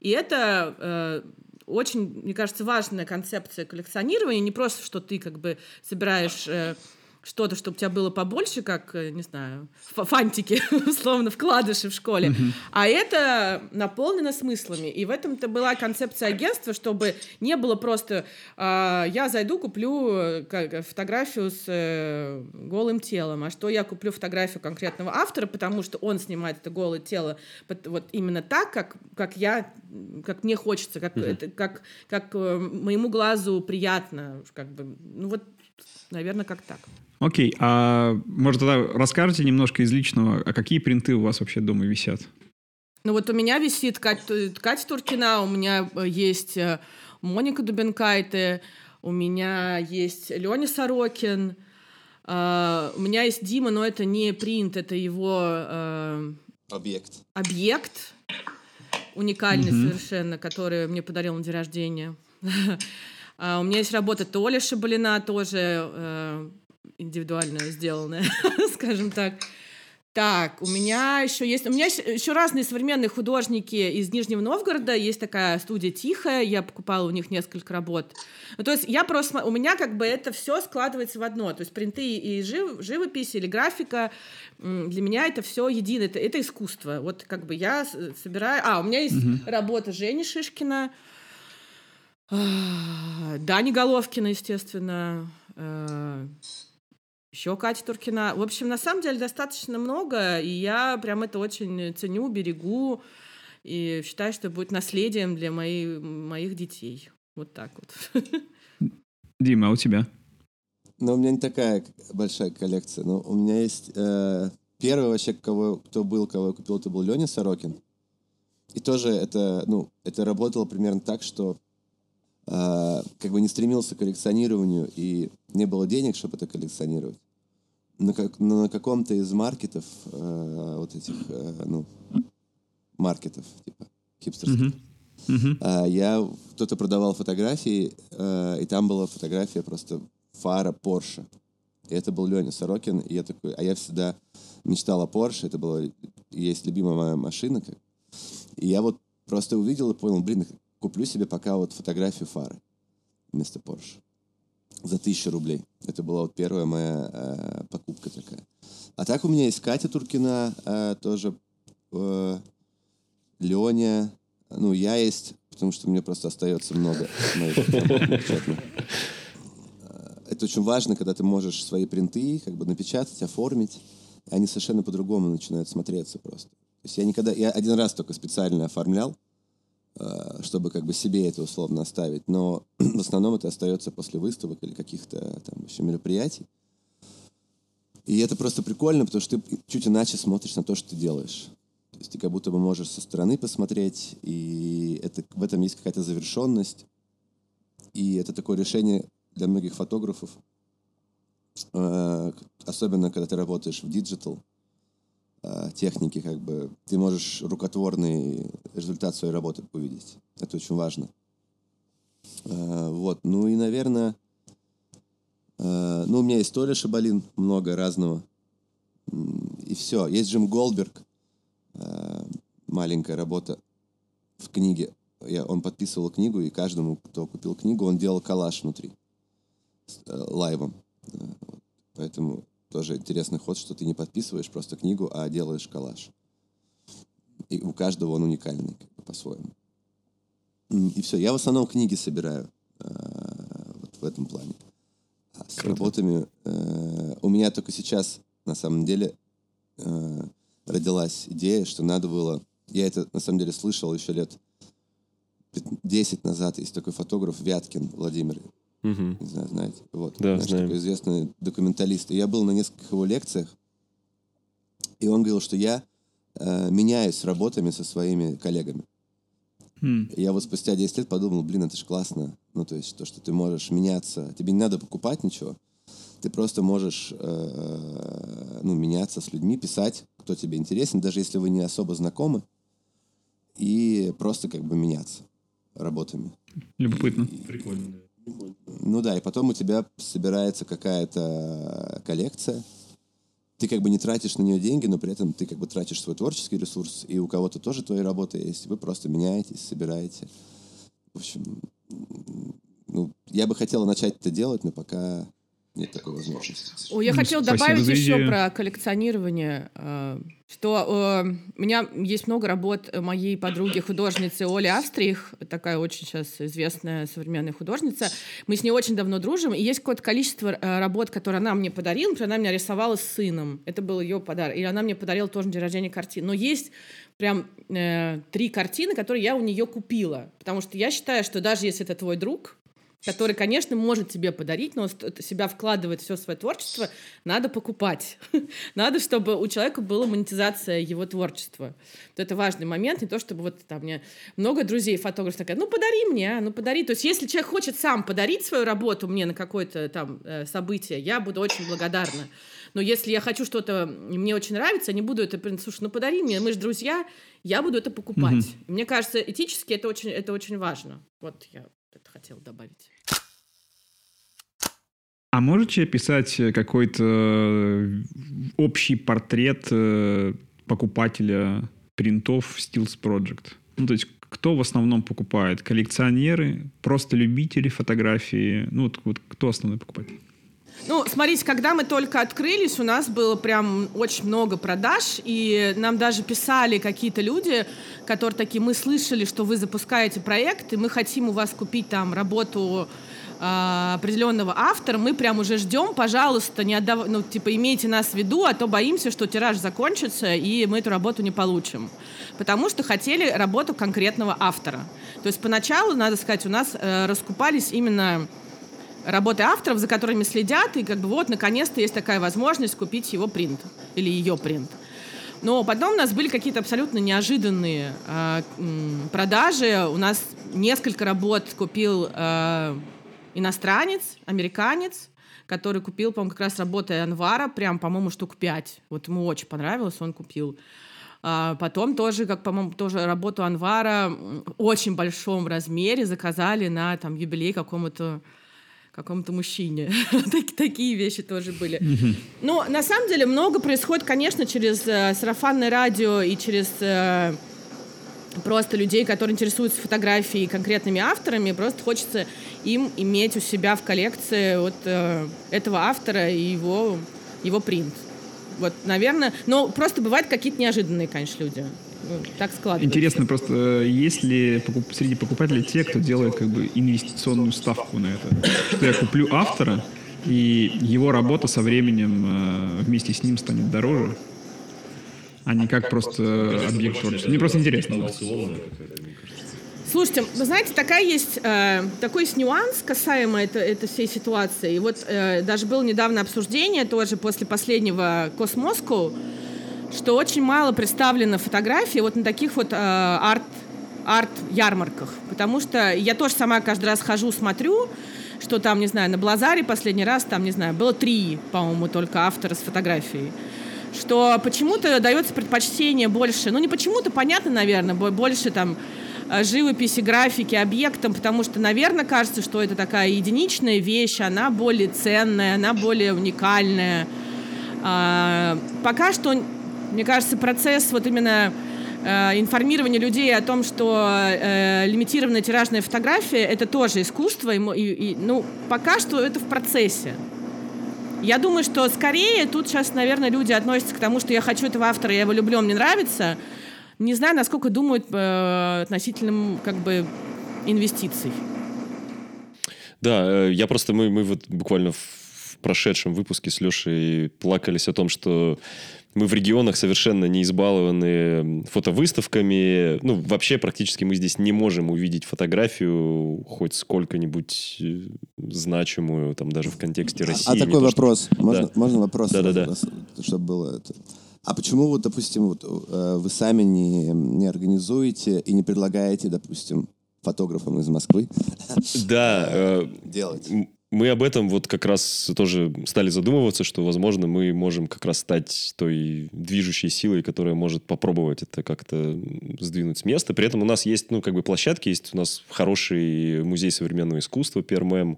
И это э, очень, мне кажется, важная концепция коллекционирования, не просто, что ты как бы собираешь э, что-то, чтобы у тебя было побольше, как, э, не знаю, фантики, *laughs* условно, вкладыши в школе. Mm-hmm. А это наполнено смыслами. И в этом-то была концепция агентства, чтобы не было просто э, я зайду, куплю э, фотографию с э, голым телом, а что я куплю фотографию конкретного автора, потому что он снимает это голое тело вот именно так, как, как я, как мне хочется, как, mm-hmm. это, как, как э, моему глазу приятно, как бы, ну вот, наверное, как так. Окей, а может тогда расскажете немножко из личного, а какие принты у вас вообще дома висят? Ну вот у меня висит Катя, Катя Туркина, у меня э, есть э, Моника Дубенкайте, у меня есть Леня Сорокин, Uh, у меня есть Дима, но это не принт, это его uh, объект. Объект уникальный mm-hmm. совершенно, который мне подарил на день рождения. uh, *laughs* у меня есть работа Толи Шабалина тоже индивидуально сделанная, *laughs* скажем так. Так, у меня еще есть... У меня еще разные современные художники из Нижнего Новгорода. Есть такая студия «Тихая». Я покупала у них несколько работ. Ну, то есть я просто... У меня как бы это все складывается в одно. То есть принты и жив, живопись или графика. Для меня это все едино. Это, это искусство. Вот как бы я собираю... А, у меня есть угу. работа Жени Шишкина. Дани Головкина, естественно. Еще Катя Туркина. В общем, на самом деле достаточно много, и я прям это очень ценю, берегу, и считаю, что будет наследием для моей, моих детей. Вот так вот. *laughs* Дима, а у тебя? Ну, у меня не такая большая коллекция. Но у меня есть... Э, первый вообще, кого, кто был, кого я купил, это был Леня Сорокин. И тоже это, ну, это работало примерно так, что как бы не стремился к коллекционированию и не было денег, чтобы это коллекционировать. На, как, на каком-то из маркетов, э, вот этих, э, ну, маркетов, типа, хипстерских, uh-huh. Uh-huh. Э, я, кто-то продавал фотографии, э, и там была фотография просто фара Porsche. И это был Леня Сорокин, и я такой, а я всегда мечтал о Porsche, это была есть любимая моя машина. Как. И я вот просто увидел и понял, блин, куплю себе пока вот фотографию фары вместо Porsche за тысячу рублей. Это была вот первая моя э, покупка такая. А так у меня есть Катя Туркина, э, тоже э, Леня, ну, я есть, потому что мне просто остается много моих Это очень важно, когда ты можешь свои принты как бы напечатать, оформить, они совершенно по-другому начинают смотреться просто. То есть я никогда, я один раз только специально оформлял, э, чтобы как бы себе это условно оставить, но *clears throat* в основном это остается после выставок или каких-то там еще мероприятий. И это просто прикольно, потому что ты чуть иначе смотришь на то, что ты делаешь. То есть ты как будто бы можешь со стороны посмотреть, и это, в этом есть какая-то завершенность. И это такое решение для многих фотографов, э, особенно когда ты работаешь в диджитал э, технике, как бы ты можешь рукотворный результат своей работы увидеть. Это очень важно. Э, вот, ну и, наверное, ну, у меня Толя Шабалин, много разного. И все. Есть Джим Голдберг, Э, маленькая работа в книге. Я, он подписывал книгу, и каждому, кто купил книгу, он делал коллаж внутри э, лайвом. Э. Поэтому тоже интересный ход, что ты не подписываешь просто книгу, а делаешь коллаж. И у каждого он уникальный как бы, по-своему. И все. Я в основном книги собираю э, вот в этом плане. А с Круто. работами э, у меня только сейчас, на самом деле, э, родилась идея, что надо было... Я это, на самом деле, слышал еще лет 10 назад. Есть такой фотограф Вяткин Владимир. Угу. Не знаю, знаете. Вот. Да, Знаешь, знаем. такой известный документалист. И я был на нескольких его лекциях, и он говорил, что я э, меняюсь работами со своими коллегами. Mm. Я вот спустя 10 лет подумал, блин, это же классно. Ну, то есть то, что ты можешь меняться. Тебе не надо покупать ничего. Ты просто можешь э, ну, меняться с людьми, писать кто тебе интересен, даже если вы не особо знакомы, и просто как бы меняться работами. Любопытно. И, Прикольно. Ну да, и потом у тебя собирается какая-то коллекция. Ты как бы не тратишь на нее деньги, но при этом ты как бы тратишь свой творческий ресурс, и у кого-то тоже твои работы есть. Вы просто меняетесь, собираете. В общем, ну, я бы хотел начать это делать, но пока нет такой возможности. О, я ну, хотела добавить еще про коллекционирование, э, что э, у меня есть много работ моей подруги художницы Оли Австрих, такая очень сейчас известная современная художница. Мы с ней очень давно дружим, и есть какое-то количество э, работ, которые она мне подарила. Например, она меня рисовала с сыном, это был ее подарок, и она мне подарила тоже на день рождения картину. Но есть прям э, три картины, которые я у нее купила, потому что я считаю, что даже если это твой друг, который, конечно, может тебе подарить, но себя вкладывает все свое творчество, надо покупать. *laughs* надо, чтобы у человека была монетизация его творчества. Вот это важный момент, не то, чтобы вот там мне много друзей фотографов такая, ну подари мне, а, ну подари. То есть если человек хочет сам подарить свою работу мне на какое-то там э, событие, я буду очень благодарна. Но если я хочу что-то, мне очень нравится, я не буду это, слушай, ну подари мне, мы же друзья, я буду это покупать. Mm-hmm. Мне кажется, этически это очень, это очень важно. Вот я это хотел добавить. А можете описать какой-то э, общий портрет э, покупателя принтов Steels Project? Ну, то есть кто в основном покупает? Коллекционеры, просто любители фотографии? Ну, вот, вот кто основной покупатель? Ну, смотрите, когда мы только открылись, у нас было прям очень много продаж, и нам даже писали какие-то люди, которые такие, мы слышали, что вы запускаете проект, и мы хотим у вас купить там работу э, определенного автора, мы прям уже ждем, пожалуйста, не отдав... ну, типа, имейте нас в виду, а то боимся, что тираж закончится, и мы эту работу не получим. Потому что хотели работу конкретного автора. То есть поначалу, надо сказать, у нас э, раскупались именно работы авторов, за которыми следят, и как бы вот, наконец-то есть такая возможность купить его принт или ее принт. Но потом у нас были какие-то абсолютно неожиданные э, продажи. У нас несколько работ купил э, иностранец, американец, который купил, по-моему, как раз работы Анвара, прям, по-моему, штук пять. Вот ему очень понравилось, он купил. А потом тоже, как, по-моему, тоже работу Анвара в очень большом размере заказали на там юбилей какому-то какому-то мужчине. *laughs* Такие вещи тоже были. Ну, на самом деле, много происходит, конечно, через э, сарафанное радио и через э, просто людей, которые интересуются фотографией конкретными авторами. Просто хочется им иметь у себя в коллекции вот э, этого автора и его, его принт. Вот, наверное, но просто бывают какие-то неожиданные, конечно, люди. Так складывается. Интересно просто, есть ли среди покупателей те, кто делает как бы инвестиционную ставку на это? Что я куплю автора, и его работа со временем э, вместе с ним станет дороже, а не как просто объект творчества. Мне просто интересно. Слушайте, вы знаете, такая есть, э, такой есть нюанс касаемо это, этой всей ситуации. И вот э, даже было недавно обсуждение тоже после последнего Космоску, что очень мало представлено фотографий вот на таких вот э, арт, арт-ярмарках. Потому что я тоже сама каждый раз хожу, смотрю, что там, не знаю, на Блазаре последний раз, там, не знаю, было три, по-моему, только автора с фотографией. Что почему-то дается предпочтение больше, ну не почему-то, понятно, наверное, бо- больше там э, живописи, графики, объектам, потому что, наверное, кажется, что это такая единичная вещь, она более ценная, она более уникальная. А, пока что, мне кажется, процесс вот именно э, информирования людей о том, что э, лимитированная тиражная фотография это тоже искусство, и, и- и, ну, пока что это в процессе. Я думаю, что скорее тут сейчас, наверное, люди относятся к тому, что я хочу этого автора, я его люблю, мне нравится. Не знаю, насколько думают э, относительно как бы инвестиций. Да, э, я просто, мы, мы вот буквально в прошедшем выпуске с Лешей плакались о том, что мы в регионах совершенно не избалованы фотовыставками. Ну, вообще практически мы здесь не можем увидеть фотографию хоть сколько-нибудь э, значимую, там даже в контексте России. А не такой то, что- вопрос. Можно, Да. можно вопрос? Да-да-да. Чтобы было это. А почему вот, допустим, вот, э, вы сами не, не организуете и не предлагаете, допустим, фотографам из Москвы Да, э, *laughs* делать? Мы об этом вот как раз тоже стали задумываться, что, возможно, мы можем как раз стать той движущей силой, которая может попробовать это как-то сдвинуть с места. При этом у нас есть, ну, как бы площадки, есть у нас хороший музей современного искусства, ПРММ, и-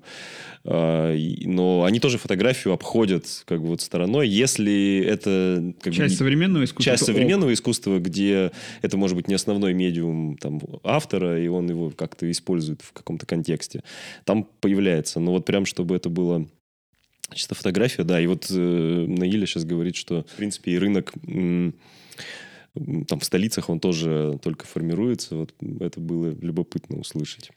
но они тоже фотографию обходят как бы вот стороной, если это... Как бы, Часть не- современного искусства. часть то ок. современного искусства, где это может быть не основной медиум там, автора, и он его как-то использует в каком-то контексте. Там появляется. Но вот прям, чтобы это было чисто фотография, да. И вот э, Наиля сейчас говорит, что, в принципе, и рынок м, там в столицах он тоже только формируется. Вот это было любопытно услышать.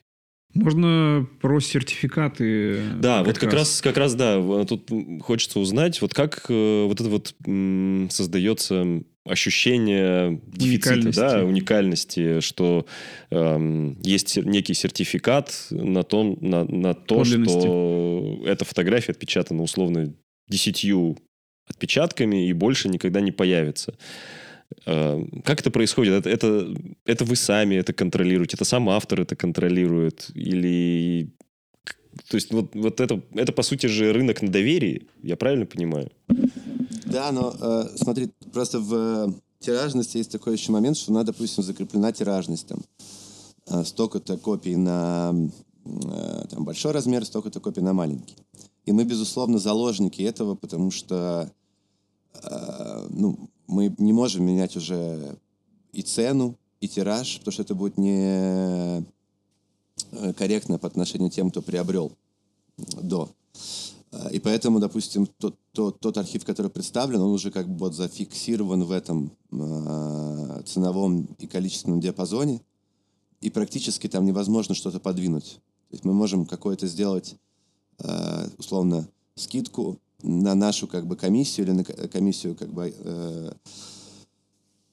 Можно про сертификаты. Да, вот как раз, как раз, да, тут хочется узнать, вот как э, вот это вот м, создается ощущение дефицита, Уникальности. да, уникальности, что эм, есть некий сертификат на, том, на, на то, что эта фотография отпечатана условно десятью отпечатками и больше никогда не появится. Э, Как это происходит? Это, это, это вы сами это контролируете? Это сам автор это контролирует? Или... То есть вот, вот это, это, по сути же, рынок на доверии, я правильно понимаю? Да, но э, смотри, просто в э, тиражности есть такой еще момент, что она, допустим, закреплена тиражность. Там, э, столько-то копий на э, там, большой размер, столько-то копий на маленький. И мы, безусловно, заложники этого, потому что э, ну, мы не можем менять уже и цену, и тираж, потому что это будет не э, корректно по отношению к тем, кто приобрел до. А, И поэтому, допустим, тот, тот, тот архив, который представлен, он уже как бы вот зафиксирован в этом э, ценовом и количественном диапазоне, и практически там невозможно что-то подвинуть. То есть мы можем какое-то сделать, э, условно, скидку на нашу как бы комиссию или на ко- комиссию как бы э,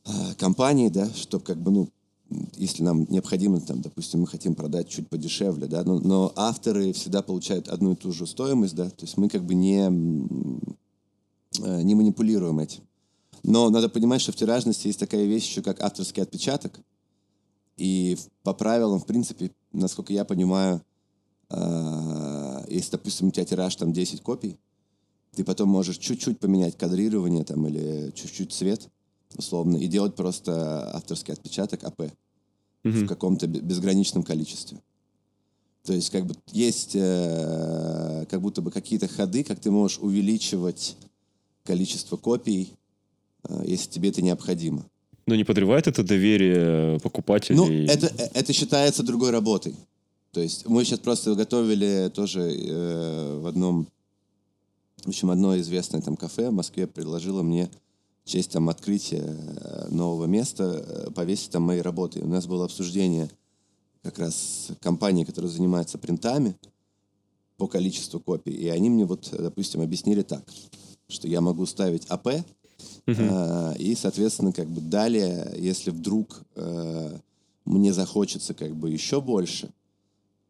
э, компании, да, чтобы как бы, ну, если нам необходимо, там, допустим, мы хотим продать чуть подешевле, да, но, но авторы всегда получают одну и ту же стоимость, да, то есть мы как бы не, э, не манипулируем этим. Но надо понимать, что в тиражности есть такая вещь еще, как авторский отпечаток. И по правилам, в принципе, насколько я понимаю, э, если, допустим, у тебя тираж там 10 копий, ты потом можешь чуть-чуть поменять кадрирование там или чуть-чуть цвет, условно, и делать просто авторский отпечаток АП в Мгм. каком-то бе- безграничном количестве. То есть как бы есть э, как будто бы какие-то ходы, как ты можешь увеличивать количество копий, э, если тебе это необходимо. Но не подрывает это доверие покупателей? Ну, это, это считается другой работой. То есть мы сейчас просто готовили тоже э, в одном, в общем, одно известное там кафе в Москве предложило мне в честь там открытия э, нового места э, повесить там мои работы. У нас было обсуждение как раз компании, которая занимается принтами по количеству копий. И они мне вот, допустим, объяснили так, что я могу ставить АП, uh-huh. э, и, соответственно, как бы далее, если вдруг э, мне захочется как бы еще больше,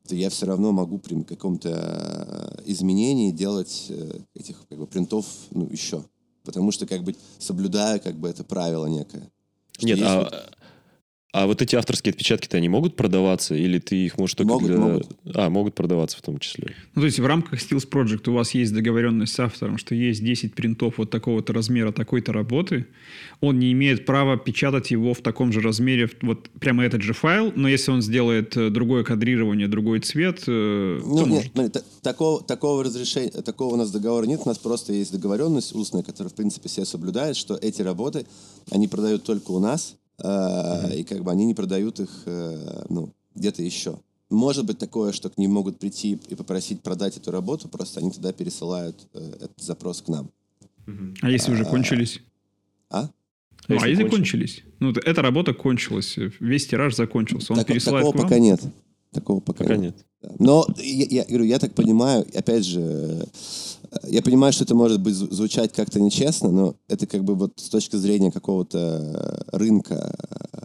то я все равно могу при каком-то э, изменении делать э, этих как бы, принтов ну, еще. Потому что как бы соблюдаю как бы это правило некое. Нет, а. А вот эти авторские отпечатки-то они могут продаваться? Или ты их можешь только могут, для... Могут. А, могут продаваться в том числе. Ну, то есть в рамках Steels Project у вас есть договоренность с автором, что есть 10 принтов вот такого-то размера, такой-то работы, он не имеет права печатать его в таком же размере, вот прямо этот же файл, но если он сделает э, другое кадрирование, другой цвет, э, ну, то нет, может. Смотри, такого, такого разрешения, такого у нас договора нет, у нас просто есть договоренность устная, которая, в принципе, все соблюдает, что эти работы, они продают только у нас, mm-hmm. и как бы они не продают их, э, ну, где-то еще. Может быть такое, что к ним могут прийти и попросить продать эту работу, просто они тогда пересылают э, этот запрос к нам. А если уже кончились? А? Ну, а если кончились? Ну, эта работа кончилась, весь тираж закончился. Он Так- пересылает такого к вам? пока нет. Такого пока, Пока нет. нет. Но я, я говорю, я так понимаю, опять же, э, я понимаю, что это может быть зву- звучать как-то нечестно, но это как бы вот с точки зрения какого-то э, рынка э,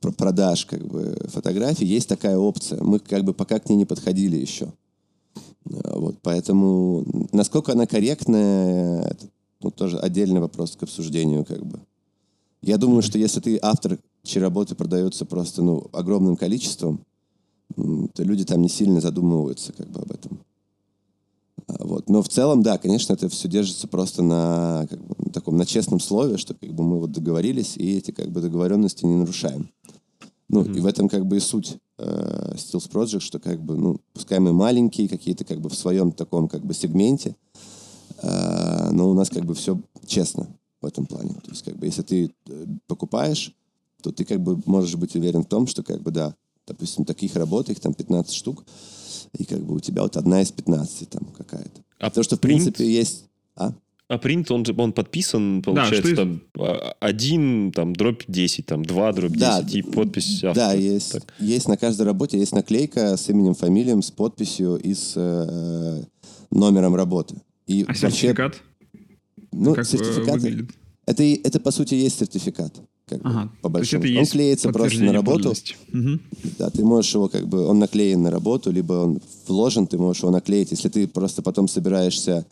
про- продаж как бы фотографий есть такая опция. Мы как бы пока к ней не подходили еще. Э, Вот, поэтому насколько она корректная, это ну, тоже отдельный вопрос к обсуждению как бы. Я думаю, что если ты автор, чьи работы продаются просто ну, огромным количеством, то люди там не сильно задумываются как бы об этом. А, Вот. Но в целом, да, конечно, это все держится просто на, как бы, на таком на честном слове, что как бы мы вот договорились, и эти как бы договоренности не нарушаем. Ну, и в этом как бы и суть э, Steels Project, что как бы, ну, пускай мы маленькие, какие-то как бы в своем таком как бы сегменте, э, но у нас как бы все честно в этом плане. То есть как бы если ты э, покупаешь, то ты как бы можешь быть уверен в том, что как бы да, допустим, таких работ, их там 15 штук, и как бы у тебя вот одна из 15 там какая-то. А То, что в принт- принципе есть... А? А принт, он, он подписан, получается, что из- там, а, один, там, дробь 10, там, два, дробь 10, Да, и подпись автора. Да, есть, Так. есть на каждой работе есть наклейка с именем, фамилием, с подписью и с э, номером работы. И А сертификат? ну, как э, сертификат, выглядит? это, это по сути есть сертификат. Как бы, Ага. по То есть большому это счету. Он клеится просто на работу. Мгм. Да, ты можешь его как бы, он наклеен на работу, либо он вложен, ты можешь его наклеить. Если ты просто потом собираешься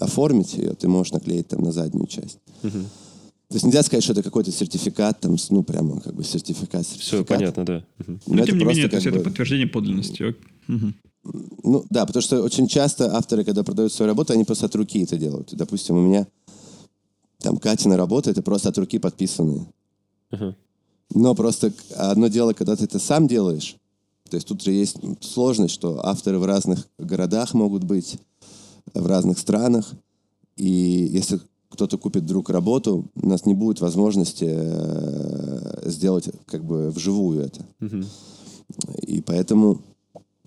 оформить ее, ты можешь наклеить там на заднюю часть. То есть нельзя сказать, что это какой-то сертификат, там, ну, прямо как бы сертификат, Все сертификат. понятно, да. Мгм. Но, это тем не менее, то есть это бы- подтверждение подлинности. Ну, да, потому что очень часто авторы, когда продают свою работу, они просто от руки это делают. Допустим, у меня там Катина работа, это просто от руки подписанные. Но просто одно дело, когда ты это сам делаешь, то есть тут же есть сложность, что авторы в разных городах могут быть, в разных странах, и если кто-то купит вдруг работу, у нас не будет возможности э, сделать как бы вживую это. И поэтому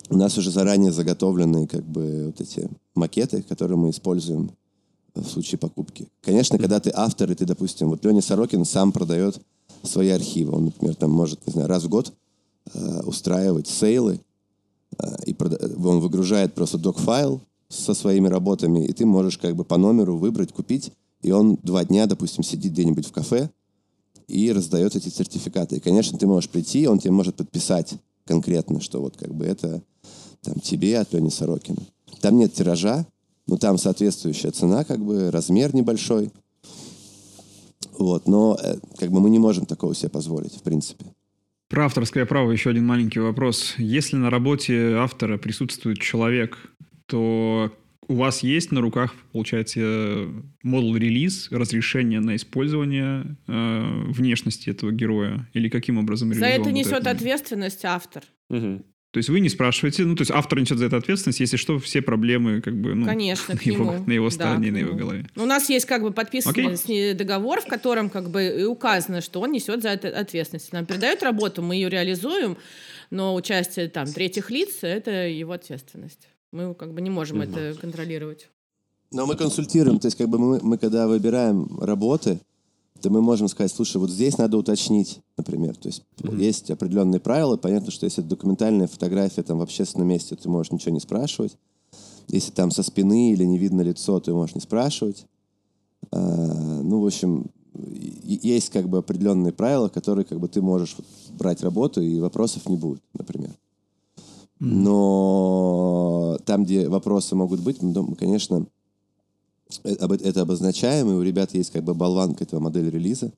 у нас уже заранее заготовлены как бы вот эти макеты, которые мы используем в случае покупки. Конечно, когда ты автор, и ты, допустим, вот Леня Сорокин сам продает свои архивы. Он, например, там может, не знаю, раз в год э, устраивать сейлы, э, и прода- он выгружает просто док-файл со своими работами, и ты можешь как бы по номеру выбрать, купить, и он два дня, допустим, сидит где-нибудь в кафе и раздает эти сертификаты. И, конечно, ты можешь прийти, он тебе может подписать конкретно, что вот как бы это там тебе от Лени Сорокина. Там нет тиража, но там соответствующая цена, как бы размер небольшой. Вот, но э, как бы мы не можем такого себе позволить, в принципе. Про авторское право еще один маленький вопрос. Если на работе автора присутствует человек, то у вас есть на руках, получается, модул релиз, разрешение на использование э, внешности этого героя? Или каким образом За это несет ответственность автор. Мгм. То есть вы не спрашиваете, ну, то есть автор несет за это ответственность, если что, все проблемы как бы, ну, Конечно, *laughs* на, его, нему. на его Да, стороне, к на его голове. У нас есть как бы подписанный Окей. с ней договор, в котором как бы и указано, что он несет за это ответственность. Нам передают работу, мы ее реализуем, но участие там третьих лиц — это его ответственность. Мы как бы не можем это контролировать. Но мы консультируем, то есть как бы мы, мы когда выбираем работы, то мы можем сказать, слушай, вот здесь надо уточнить, например. То есть есть определенные правила. Понятно, что если это документальная фотография там в общественном месте, ты можешь ничего не спрашивать. Если там со спины или не видно лицо, ты можешь не спрашивать. А, ну, в общем, есть как бы определенные правила, которые как бы ты можешь вот брать работу, и вопросов не будет, например. Но там, где вопросы могут быть, мы, дум- конечно, это обозначаем, и у ребят есть как бы болванка этого модели релиза,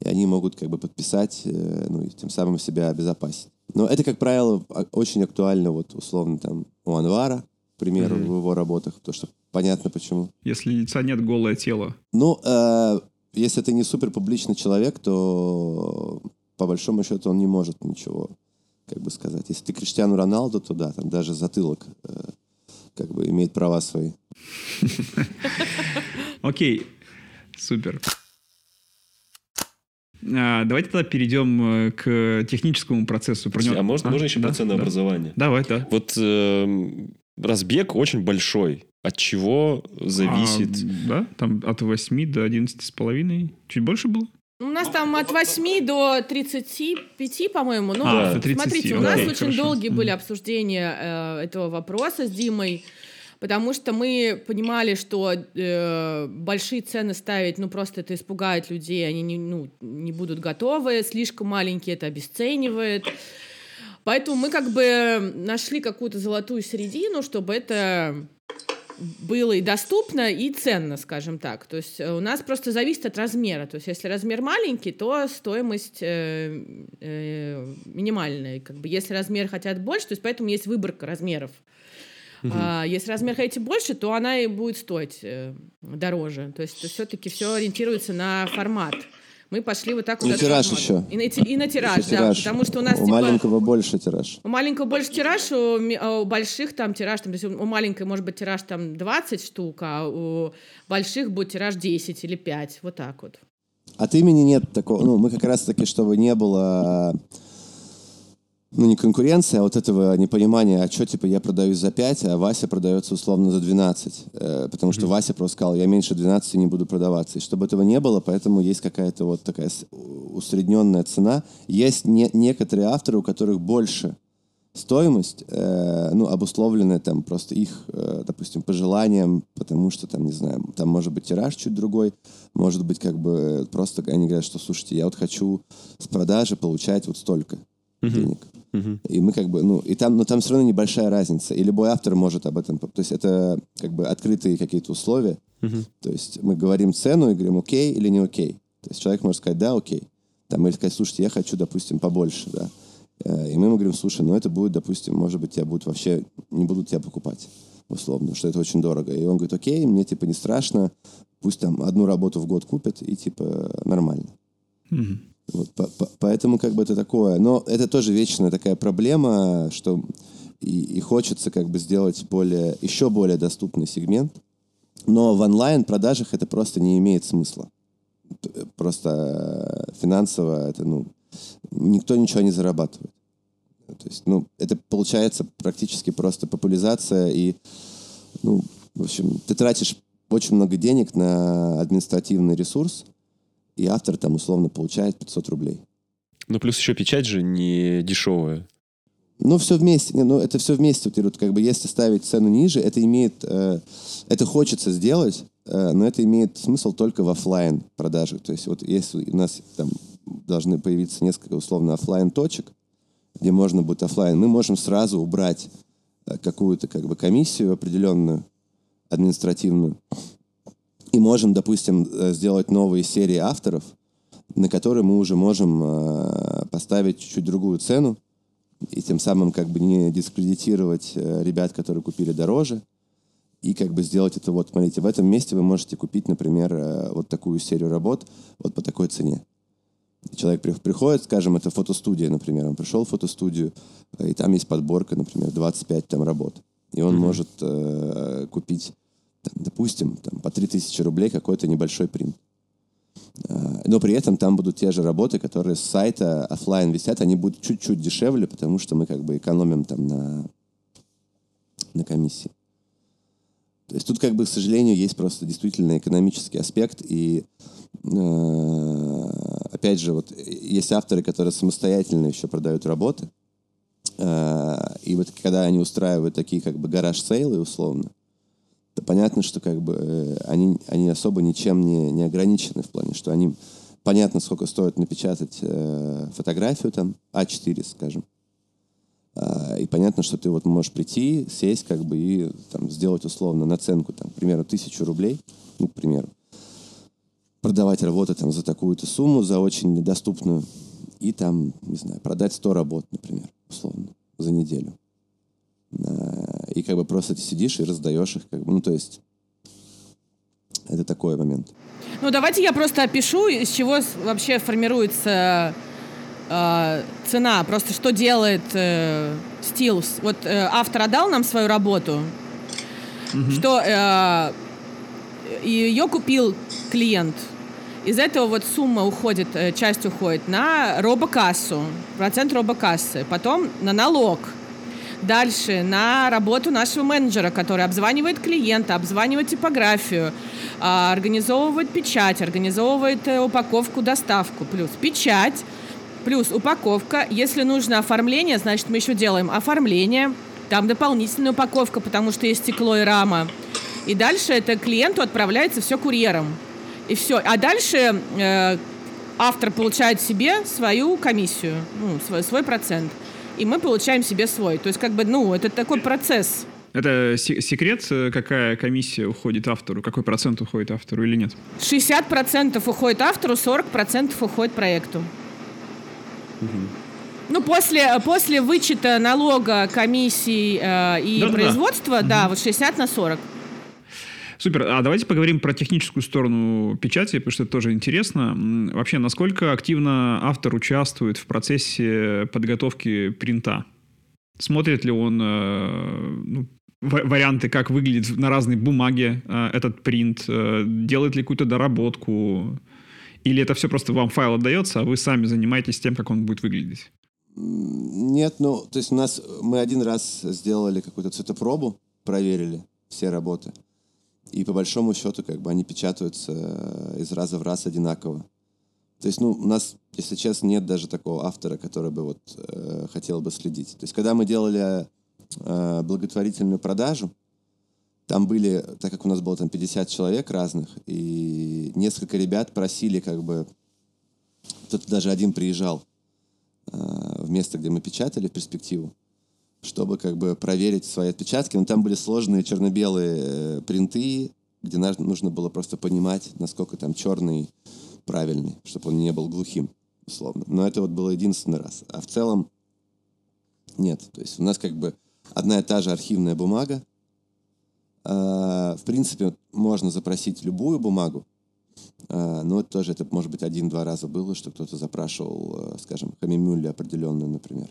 и они могут как бы подписать, э, ну и тем самым себя обезопасить. Но это, как правило, а- очень актуально вот условно там у Анвара, к примеру, в его работах, потому что понятно почему. Если лица нет, голое тело. Ну, э, если ты не супер публичный человек, то по большому счету он не может ничего как бы сказать. Если ты Криштиану Роналду, то да, там даже затылок э, как бы имеет права свои. Окей, супер. А, давайте тогда перейдем э, к техническому процессу. Про него- а можно, можно еще да, про да. ценообразование? Давай, да. Вот эм, разбег очень большой. От чего зависит? А, да, там от 8 до 11 с половиной. Чуть больше было? У нас там от 8 до 35, по-моему. Ну, А, вот до 30, смотрите, у нас окей, очень хорошо. долгие были обсуждения э, этого вопроса с Димой, потому что мы понимали, что э, большие цены ставить, ну, просто это испугает людей, они не, ну, не будут готовы, слишком маленькие это обесценивает. Поэтому мы как бы нашли какую-то золотую середину, чтобы это было и доступно, и ценно, скажем так. То есть э, у нас просто зависит от размера. То есть если размер маленький, то стоимость э, э, минимальная. Как бы если размер хотят больше, то есть поэтому есть выборка размеров. А, если размер хотите больше, то она и будет стоить э, дороже. То есть все-таки все ориентируется на формат. Мы пошли вот так вот. на тираж еще. И на, и на тираж, Еще да. тираж. Потому что у нас у типа, маленького больше тираж. у маленького больше тираж, у, а у больших там тираж, там, то есть у маленькой может быть тираж там 20 штук, а у больших будет тираж 10 или 5, вот так вот. От имени нет такого. Ну, мы как раз-таки, чтобы не было ну, не конкуренция, а вот этого непонимания, а что, типа, я продаюсь за 5, а Вася продается условно за 12. Э, потому что Вася просто сказал, я меньше 12 не буду продаваться. И чтобы этого не было, поэтому есть какая-то вот такая усредненная цена. Есть не- некоторые авторы, у которых больше стоимость, э, ну, обусловленная там просто их, э, допустим, пожеланием, потому что там, не знаю, там может быть тираж чуть другой, может быть как бы просто они говорят, что, слушайте, я вот хочу с продажи получать вот столько денег. И мы как бы, ну, и там, но там все равно небольшая разница. И любой автор может об этом, то есть это как бы открытые какие-то условия. То есть мы говорим цену и говорим, окей или не окей. То есть человек может сказать, да, окей. Там, или сказать, слушайте, я хочу, допустим, побольше, да. Э, И мы ему говорим, слушай, ну это будет, допустим, может быть, тебя будут вообще, не будут тебя покупать, условно, что это очень дорого. И он говорит, окей, мне типа не страшно, пусть там одну работу в год купят, и типа нормально. Мгм. Вот, по- по- поэтому как бы это такое. Но это тоже вечная такая проблема, что и, и хочется как бы сделать более, еще более доступный сегмент. Но в онлайн-продажах это просто не имеет смысла. Просто э, финансово это, ну, никто ничего не зарабатывает. То есть, ну, это получается практически просто популяризация и, ну, в общем, ты тратишь очень много денег на административный ресурс, и автор там условно получает 500 рублей. Ну, плюс еще печать же не дешевая. Ну, все вместе, не, ну, это все вместе утилирует. Как бы если ставить цену ниже, это имеет, э, это хочется сделать, э, но это имеет смысл только в оффлайн продажах. То есть вот если у нас там должны появиться несколько условно оффлайн точек, где можно будет оффлайн, мы можем сразу убрать э, какую-то как бы комиссию определенную, административную, и можем, допустим, э, сделать новые серии авторов, на которые мы уже можем э, поставить чуть-чуть другую цену, и тем самым как бы не дискредитировать э, ребят, которые купили дороже, и как бы сделать это вот, смотрите, в этом месте вы можете купить, например, э, вот такую серию работ вот по такой цене. Человек приходит, скажем, это фотостудия, например, он пришел в фотостудию, и там есть подборка, например, 25 там работ. И он mm-hmm. может э, купить, допустим, там, по 3000 рублей какой-то небольшой принт. Э, но при этом там будут те же работы, которые с сайта офлайн висят, они будут чуть-чуть дешевле, потому что мы как бы экономим там на, на комиссии. То есть тут как бы, к сожалению, есть просто действительно экономический аспект, и э, опять же, вот есть авторы, которые самостоятельно еще продают работы, э, и вот когда они устраивают такие как бы гараж-сейлы условно, то понятно, что как бы э, они, они особо ничем не, не ограничены в плане, что они понятно, сколько стоит напечатать э, фотографию там А4, скажем, э, и понятно, что ты вот можешь прийти, сесть как бы и там сделать условно наценку там, к примеру, тысячу рублей, ну, к примеру, продавать работы там за такую-то сумму, за очень недоступную, и там, не знаю, продать 100 работ, например, условно, за неделю. Э, и как бы просто ты сидишь и раздаешь их, как бы, ну, то есть это такой момент. Ну, давайте я просто опишу, из чего вообще формируется э, цена, просто что делает э, Steels. Вот э, автор отдал нам свою работу, угу. что э, ее купил клиент. Из этого вот сумма уходит, э, часть уходит на робокассу, процент робокассы, потом на налог – Дальше на работу нашего менеджера, который обзванивает клиента, обзванивает типографию, а, организовывает печать, организовывает э, упаковку, доставку. Плюс печать, плюс упаковка. Если нужно оформление, значит, мы еще делаем оформление. Там дополнительная упаковка, потому что есть стекло и рама. И дальше это клиенту отправляется все курьером. И все. А дальше э, автор получает себе свою комиссию, ну, свой, свой процент и мы получаем себе свой. То есть, как бы, ну, это такой процесс. Это секрет, э, какая комиссия уходит автору, какой процент уходит автору или нет? 60% уходит автору, 40% уходит проекту. Угу. Ну, после, после вычета налога, комиссий э, и да, производства, да, да угу. вот 60 на 40. Супер. А давайте поговорим про техническую сторону печати, потому что это тоже интересно. Вообще, насколько активно автор участвует в процессе подготовки принта? Смотрит ли он э, ну, варианты, как выглядит на разной бумаге э, этот принт? Э, делает ли какую-то доработку? Или это все просто вам файл отдается, а вы сами занимаетесь тем, как он будет выглядеть? Нет, ну, то есть у нас мы один раз сделали какую-то цветопробу, проверили все работы. И по большому счету, как бы они печатаются э, из раза в раз одинаково. То есть, ну, у нас, если честно, нет даже такого автора, который бы вот э, хотел бы следить. То есть, когда мы делали э, благотворительную продажу, там были, так как у нас было там 50 человек разных, и несколько ребят просили как бы, кто-то даже один приезжал э, в место, где мы печатали в перспективу, чтобы как бы проверить свои отпечатки. Но там были сложные черно-белые э, принты, где нужно было просто понимать, насколько там черный правильный, чтобы он не был глухим, условно. Но это вот было единственный раз. А в целом нет. То есть у нас как бы одна и та же архивная бумага. А, в принципе, можно запросить любую бумагу, а, но тоже, это может быть один-два раза было, что кто-то запрашивал, э, скажем, хамимюлли определенную, например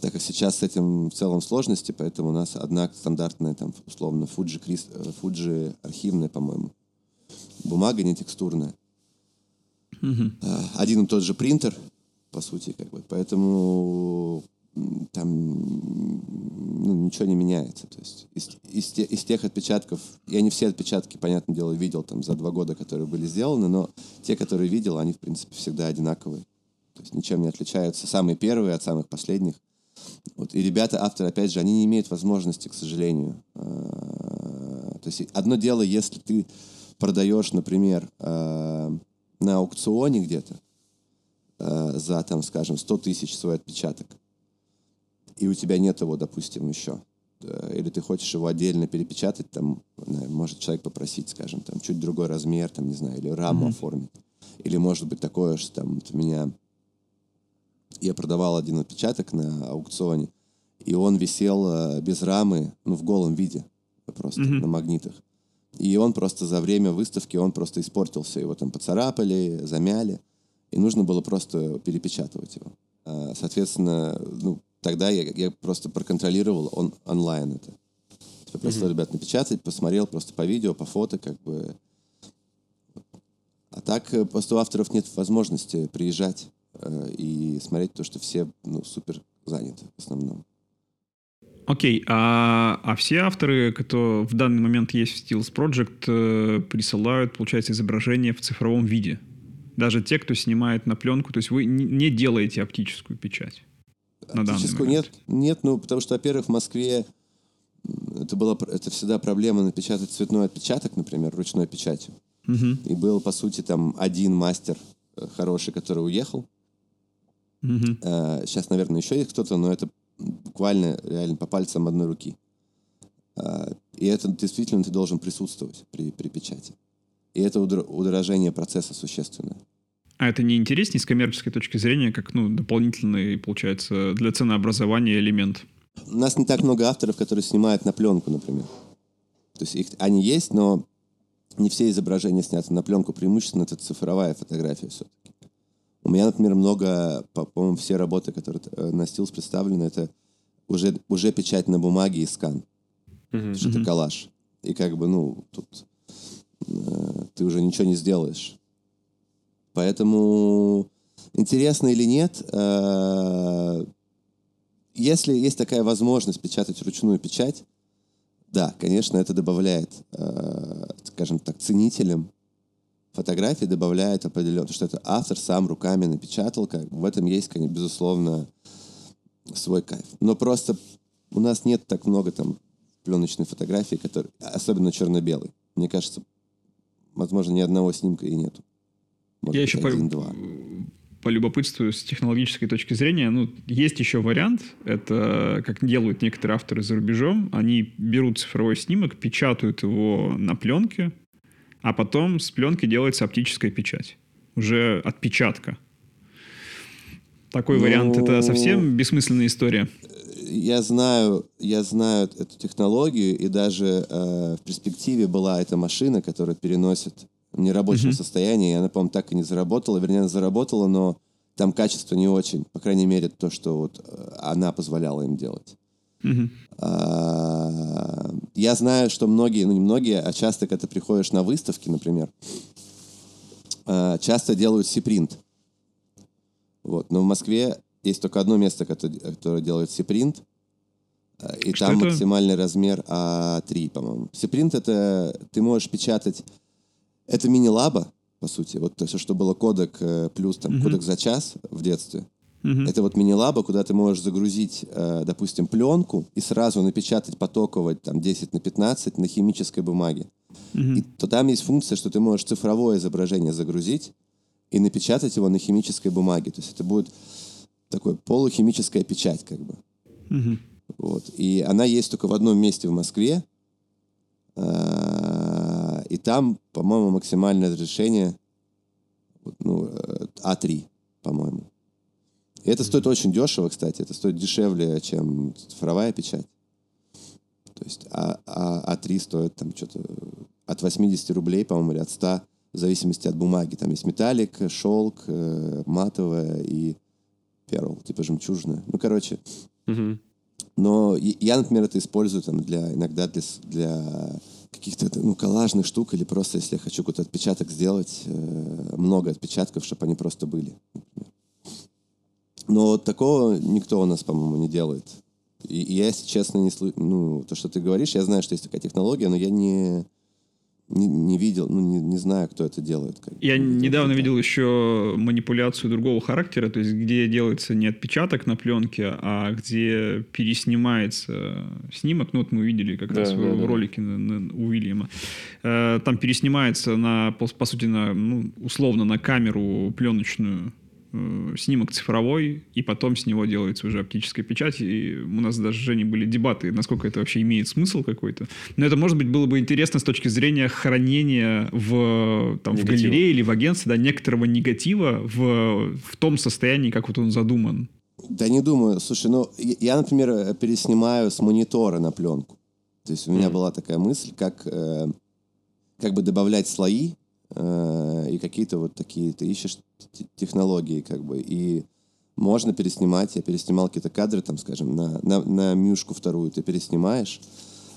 так как сейчас с этим в целом сложности, поэтому у нас одна стандартная, там, условно, Fuji, Крис, Fuji архивная, по-моему. Бумага не текстурная. Угу. Один и тот же принтер, по сути, как бы. Поэтому там ну, ничего не меняется. То есть из, из, те, из тех отпечатков, я не все отпечатки, понятное дело, видел там за два года, которые были сделаны, но те, которые видел, они, в принципе, всегда одинаковые. То есть ничем не отличаются. Самые первые от самых последних. Вот, и ребята, авторы, опять же, они не имеют возможности, к сожалению. А, то есть одно дело, если ты продаешь, например, а, на аукционе где-то а, за, там, скажем, 100 тысяч свой отпечаток, и у тебя нет его, допустим, еще, или ты хочешь его отдельно перепечатать, там, может человек попросить, скажем, там, чуть другой размер, там, не знаю, или раму mm-hmm. оформить. Или может быть такое, что там вот у меня я продавал один отпечаток на аукционе, и он висел э, без рамы, ну, в голом виде, просто mm-hmm. на магнитах. И он просто за время выставки, он просто испортился. Его там поцарапали, замяли. и нужно было просто перепечатывать его. А, соответственно, ну, тогда я, я просто проконтролировал он, онлайн это. Типа просто, mm-hmm. ребят, напечатать, посмотрел просто по видео, по фото, как бы. А так э, просто у авторов нет возможности приезжать и смотреть то, что все ну, супер заняты в основном. Окей, а, а все авторы, кто в данный момент есть в Steels Project, э, присылают, получается, изображение в цифровом виде? Даже те, кто снимает на пленку, то есть вы не делаете оптическую печать? Оптическую нет, нет, ну потому что, во-первых, в Москве это было, это всегда проблема напечатать цветной отпечаток, например, ручной печатью. Угу. И был, по сути, там один мастер э, хороший, который уехал. Угу. Сейчас, наверное, еще есть кто-то, но это буквально реально по пальцам одной руки. А, и это действительно ты должен присутствовать при, при печати. И это удорожение процесса существенное. А это не интереснее с коммерческой точки зрения, как ну, дополнительный, получается, для ценообразования элемент? У нас не так много авторов, которые снимают на пленку, например. То есть их, они есть, но не все изображения сняты на пленку. Преимущественно это цифровая фотография все-таки. У меня, например, много, по-моему, все работы, которые э, на Steels представлены, это уже, уже печать на бумаге и скан. Mm-hmm. Что это коллаж. И как бы, ну, тут э, ты уже ничего не сделаешь. Поэтому интересно или нет, э, если есть такая возможность печатать ручную печать, да, конечно, это добавляет, э, скажем так, ценителям фотографии добавляет определенно, что это автор сам руками напечатал, как в этом есть, конечно, безусловно, свой кайф. Но просто у нас нет так много там пленочной фотографии, которые, особенно черно-белой. Мне кажется, возможно, ни одного снимка и нету. Может Я еще один-два. По, полюбопытствую с технологической точки зрения. Ну, есть еще вариант. Это как делают некоторые авторы за рубежом. Они берут цифровой снимок, печатают его на пленке, а потом с пленки делается оптическая печать. Уже отпечатка. Такой ну, вариант это совсем бессмысленная история. Я знаю, я знаю эту технологию, и даже э, в перспективе была эта машина, которая переносит в нерабочем mm-hmm. состоянии, и она, по-моему, так и не заработала. Вернее, она заработала, но там качество не очень. По крайней мере, то, что вот э, она позволяла им делать. Mm-hmm. Я знаю, что многие, ну не многие, а часто, когда ты приходишь на выставки, например, а, часто делают сипринт. Вот. Но в Москве есть только одно место, которое, делает сипринт. А, и что там это? максимальный размер А3, по-моему. Сипринт это ты можешь печатать это мини-лаба, по сути. Вот то, все, что было кодек э, плюс там угу. кодек за час в детстве. Угу. Это вот мини-лаба, куда ты можешь загрузить, э, допустим, пленку и сразу напечатать потоково там 10 на 15 на химической бумаге. Угу. И то там есть функция, что ты можешь цифровое изображение загрузить и напечатать его на химической бумаге. То есть это будет такой полухимическая печать, как бы. Угу. Вот. И она есть только в одном месте в Москве. А, и там, по-моему, максимальное разрешение ну, А3, по-моему. И это стоит очень дешево, кстати. Это стоит дешевле, чем цифровая печать. То есть А, а, А3 стоит там что-то от 80 рублей, по-моему, или от 100, в зависимости от бумаги. Там есть металлик, шелк, э, матовая и перл, типа жемчужная. Ну, короче. Угу. Но я, например, это использую там для, иногда для, для каких-то ну, коллажных штук или просто, если я хочу какой-то отпечаток сделать, э, много отпечатков, чтобы они просто были. Например. Но вот такого никто у нас, по-моему, не делает. И, и я, если честно, не слышу... Ну, то, что ты говоришь, я знаю, что есть такая технология, но я не не, не видел, ну, не, не знаю, кто это делает. Как, Я видел, недавно видел еще манипуляцию другого характера, то есть где делается не отпечаток на пленке, а где переснимается снимок. Ну, вот мы видели как да, раз да, в да. ролике на, на, у Уильяма. Э, там переснимается на, по, по сути, на, ну, условно на камеру пленочную снимок цифровой, и потом с него делается уже оптическая печать. И у нас даже с Женей были дебаты, насколько это вообще имеет смысл какой-то. Но это, может быть, было бы интересно с точки зрения хранения в, там, в галерее или в агентстве да, некоторого негатива в, в том состоянии, как вот он задуман. Да не думаю. Слушай, ну, я, например, переснимаю с монитора на пленку. То есть у меня mm. была такая мысль, как, э, как бы добавлять слои э, э, и какие-то вот такие, ты ищешь технологии, как бы, и можно переснимать. Я переснимал какие-то кадры, там, скажем, на, на, на мюшку вторую ты переснимаешь,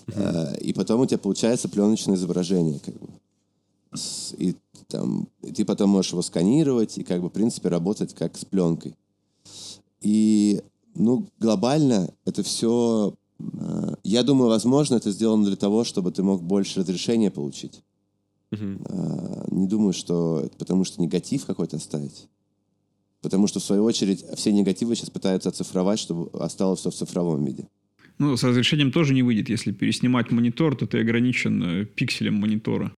э, и потом у тебя получается пленочное изображение, как бы. И там, и ты потом можешь его сканировать и, как бы, в принципе, работать как с пленкой. И, ну, глобально это все... Э, я думаю, возможно, это сделано для того, чтобы ты мог больше разрешения получить. Uh-huh. Не думаю, что это потому, что негатив какой-то оставить. Потому что, в свою очередь, все негативы сейчас пытаются оцифровать, чтобы осталось все в цифровом виде. Ну, с разрешением тоже не выйдет. Если переснимать монитор, то ты ограничен э, пикселем монитора.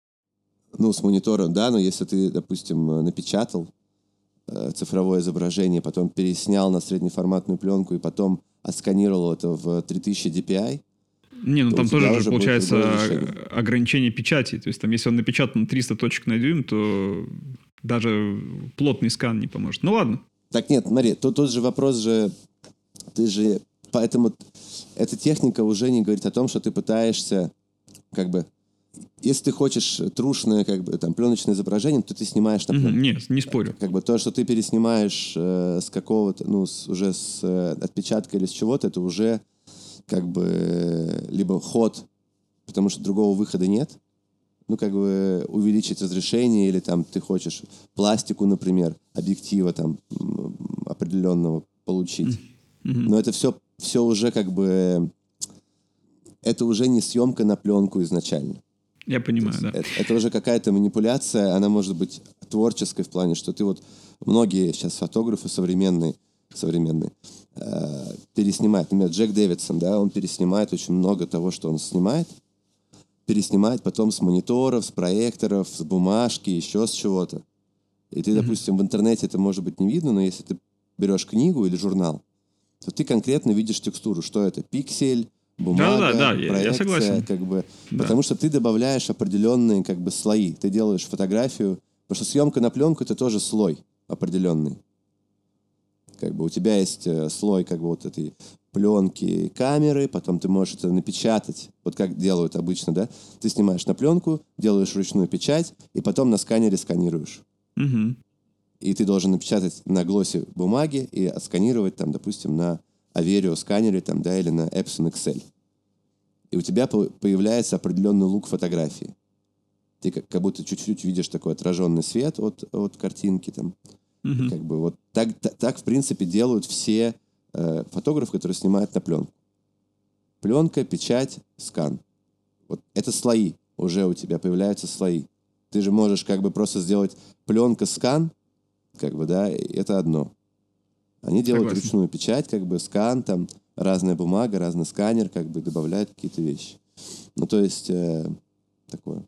Ну, с монитором, да, но если ты, допустим, э, напечатал э, цифровое изображение, потом переснял на среднеформатную пленку и потом отсканировал это в 3000 DPI, не, ну там тоже же получается ограничение печати. То есть там, если он напечатан 300 точек на дюйм, то даже плотный скан не поможет. Ну ладно. Так нет, смотри, тут тот же вопрос же, ты же, поэтому эта техника уже не говорит о том, что ты пытаешься, как бы, если ты хочешь трушное, как бы, там, пленочное изображение, то ты снимаешь на пленку. Нет, не спорю. Как бы то, что ты переснимаешь э, с какого-то, ну, с, уже с э, отпечатка или с чего-то, это уже как бы либо ход, потому что другого выхода нет, ну, как бы увеличить разрешение, или там ты хочешь пластику, например, объектива там определенного получить. Mm-hmm. Но это все, все уже как бы... Это уже не съемка на пленку изначально. Я понимаю, да. Это, это уже какая-то манипуляция, она может быть творческой в плане, что ты вот... Многие сейчас фотографы современные, современные э, переснимают. Например, Джек Дэвидсон, да, он переснимает очень много того, что он снимает, переснимает потом с мониторов, с проекторов, с бумажки, еще с чего-то. И ты, mm-hmm. допустим, в интернете это может быть не видно, но если ты берешь книгу или журнал, то ты конкретно видишь текстуру, что это пиксель, бумага, да, да, да, проекция, я согласен. как бы, да. потому что ты добавляешь определенные как бы слои. Ты делаешь фотографию, потому что съемка на пленку это тоже слой определенный. Как бы у тебя есть э, слой как бы вот этой пленки камеры, потом ты можешь это напечатать, вот как делают обычно, да? Ты снимаешь на пленку, делаешь ручную печать, и потом на сканере сканируешь. Угу. И ты должен напечатать на глоссе бумаги и отсканировать там, допустим, на Averio сканере там, да, или на Epson Excel. И у тебя появляется определенный лук фотографии. Ты как, как будто чуть-чуть видишь такой отраженный свет от, от картинки там. Угу. Как бы вот так, так, так, в принципе, делают все э, фотографы, которые снимают на пленку. Пленка, печать, скан. Вот это слои. Уже у тебя появляются слои. Ты же можешь как бы просто сделать пленка-скан, как бы, да, это одно. Они делают Согласен. ручную печать, как бы скан, там разная бумага, разный сканер, как бы добавляют какие-то вещи. Ну, то есть, э, такое.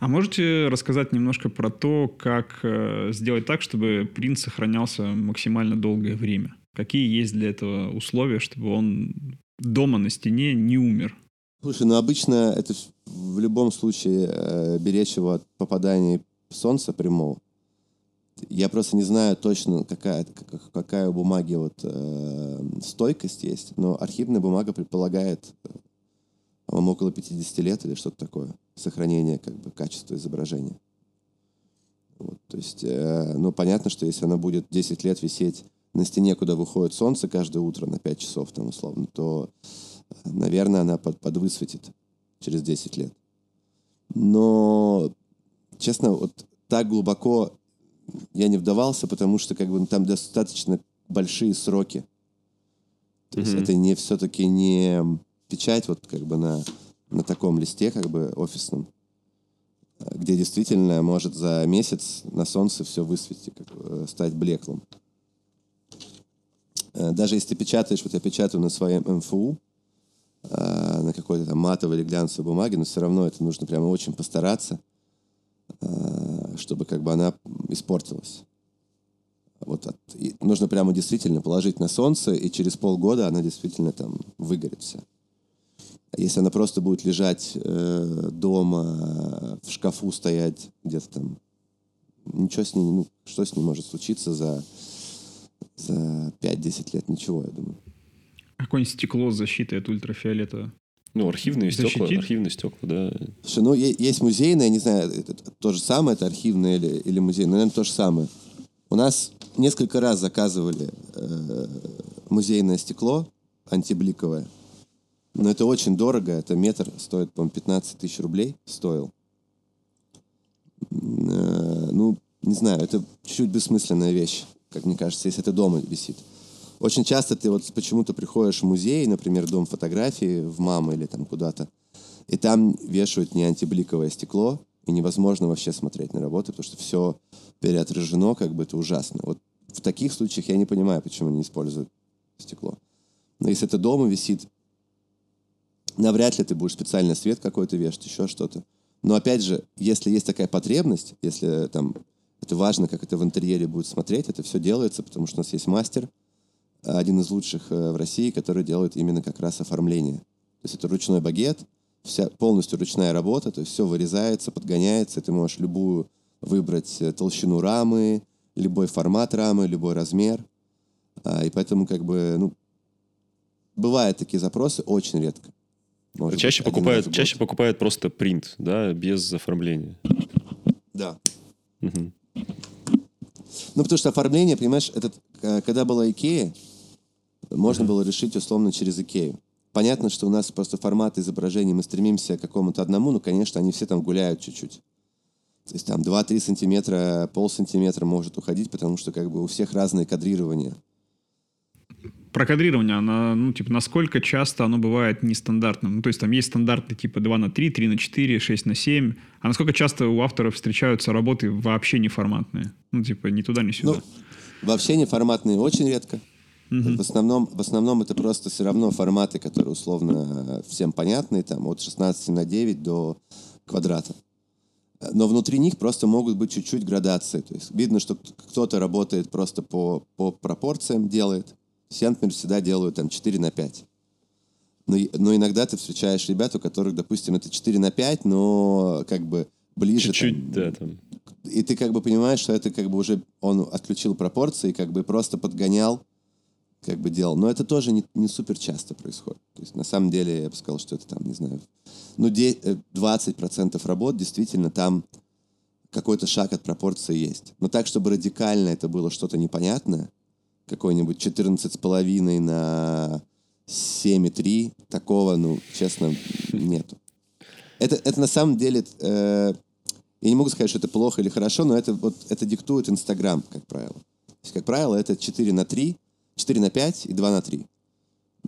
А можете рассказать немножко про то, как э, сделать так, чтобы принт сохранялся максимально долгое время? Какие есть для этого условия, чтобы он дома на стене не умер? Слушай, ну обычно это в любом случае э, беречь его от попадания солнца прямого. Я просто не знаю точно, какая, какая у бумаги вот, э, стойкость есть, но архивная бумага предполагает э, по-моему, около 50 лет или что-то такое, сохранение как бы качества изображения. Вот, то есть, э, ну, понятно, что если она будет 10 лет висеть на стене, куда выходит солнце каждое утро на 5 часов, там, условно, то, наверное, она под, подвысветит через 10 лет. Но, честно, вот так глубоко я не вдавался, потому что как бы ну, там достаточно большие сроки. То mm-hmm. есть это не все-таки не печать вот как бы на, на таком листе как бы офисном, где действительно может за месяц на солнце все высветить, как бы, стать блеклым. Э, даже если ты печатаешь, вот я печатаю на своем МФУ, э, на какой-то там матовой или глянцевой бумаге, но все равно это нужно прямо очень постараться, э, чтобы как бы она испортилась. Вот от, нужно прямо действительно положить на солнце, и через полгода она действительно там выгорит вся. Если она просто будет лежать э, дома, в шкафу стоять где-то там, ничего с ней, ну, что с ней может случиться за, за 5-10 лет? Ничего, я думаю. Какое-нибудь стекло с защитой от ультрафиолета Ну, архивные стекла, Защитит? архивные стекла, да. Слушай, ну, есть музейные, я не знаю, это то же самое, это архивное или, или музейное, наверное, то же самое. У нас несколько раз заказывали э, музейное стекло антибликовое, но это очень дорого, это метр стоит, по-моему, 15 тысяч рублей стоил. Э, ну, не знаю, это чуть-чуть бессмысленная вещь, как мне кажется, если это дома висит. Очень часто ты вот почему-то приходишь в музей, например, дом фотографии в мамы или там куда-то, и там вешают не антибликовое стекло, и невозможно вообще смотреть на работу, потому что все переотражено, как бы это ужасно. Вот в таких случаях я не понимаю, почему не используют стекло. Но если это дома висит, навряд ли ты будешь специальный свет какой-то вешать, еще что-то. Но опять же, если есть такая потребность, если там это важно, как это в интерьере будет смотреть, это все делается, потому что у нас есть мастер, один из лучших э, в России, который делает именно как раз оформление. То есть это ручной багет, вся полностью ручная работа, то есть все вырезается, подгоняется, ты можешь любую выбрать э, толщину рамы, любой формат рамы, любой размер. А, и поэтому как бы, ну, бывают такие запросы, очень редко. Может чаще, быть, покупают, чаще покупают просто принт, да, без оформления. Да. Мгм. Ну, потому что оформление, понимаешь, этот, э, когда была Икея, можно было решить условно через Икею. Понятно, что у нас просто формат изображений, мы стремимся к какому-то одному, но, конечно, они все там гуляют чуть-чуть. То есть там 2-3 сантиметра, пол сантиметра может уходить, потому что как бы у всех разные кадрирования. Про кадрирование, она, ну, типа, насколько часто оно бывает нестандартным? Ну, то есть там есть стандарты типа 2 на 3, 3 на 4, 6 на 7. А насколько часто у авторов встречаются работы вообще неформатные? Ну, типа, ни туда, ни сюда. Ну, вообще неформатные очень редко. В, основном, в основном это просто все равно форматы, которые условно всем понятны, там от 16 на 9 до квадрата. Но внутри них просто могут быть чуть-чуть градации. То есть видно, что кто-то работает просто по, по пропорциям, делает. Например, всегда делаю там 4 на 5. Но, но иногда ты встречаешь ребят, у которых, допустим, это 4 на 5, но как бы ближе. Чуть-чуть, да, там. и ты как бы понимаешь, что это как бы уже он отключил пропорции, как бы просто подгонял, как бы делал. Но это тоже не, не супер часто происходит. То есть на самом деле я бы сказал, что это там, не знаю, ну де- э, 20% работ действительно там какой-то шаг от пропорции есть. Но так, чтобы радикально это было что-то непонятное, какой-нибудь 14,5 на 7,3, такого, ну, честно, нету. Это, это на самом деле, э, я не могу сказать, что это плохо или хорошо, но это, вот, это диктует Инстаграм, как правило. То есть, как правило, это 4 на 3, 4 на 5 и 2 на 3.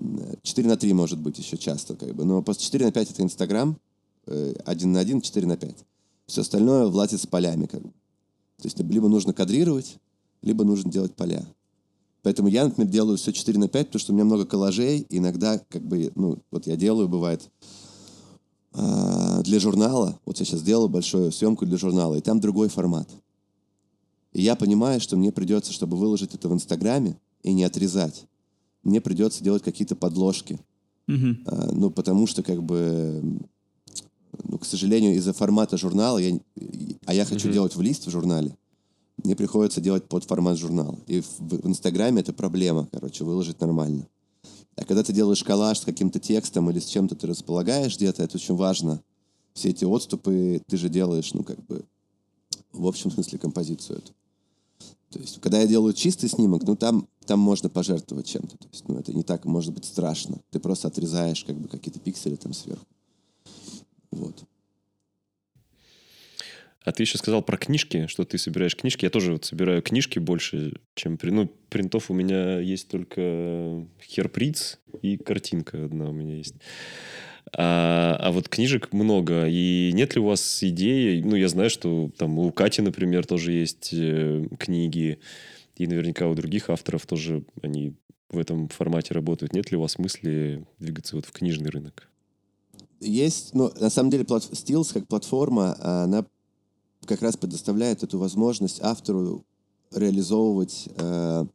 М, 4 на 3 может быть еще часто, как бы. Но после 4 на 5 это Инстаграм, э, 1 на 1, 4 на 5. Все остальное влазит с полями, как бы. То есть либо нужно кадрировать, либо нужно делать поля. Поэтому я, например, делаю все 4 на 5, потому что у меня много коллажей. Иногда, как бы, ну, вот я делаю, бывает, а, для журнала. Вот я сейчас делаю большую съемку для журнала, и там другой формат. И я понимаю, что мне придется, чтобы выложить это в Инстаграме и не отрезать, мне придется делать какие-то подложки. Мгм. А, Ну, потому что, как бы, ну, к сожалению, из-за формата журнала, я, а я хочу делать в лист в журнале, мне приходится делать под формат журнала. И в, в Инстаграме это проблема, короче, выложить нормально. А когда ты делаешь коллаж с каким-то текстом или с чем-то ты располагаешь где-то, это очень важно. Все эти отступы ты же делаешь, ну, как бы, в общем смысле композицию эту. То есть, когда я делаю чистый снимок, ну, там, там можно пожертвовать чем-то. То есть, ну, это не так, может быть, страшно. Ты просто отрезаешь, как бы, какие-то пиксели там сверху. Вот. А ты еще сказал про книжки, что ты собираешь книжки. Я тоже вот собираю книжки больше, чем... при- Ну, принтов у меня есть только Херприц и картинка одна у меня есть. А, а вот книжек много. И нет ли у вас идеи... Ну, я знаю, что там у Кати, например, тоже есть э, книги. И наверняка у других авторов тоже они в этом формате работают. Нет ли у вас мысли двигаться вот в книжный рынок? Есть, ну, на самом деле, плат- Steels как платформа, она как раз предоставляет эту возможность автору реализовывать э,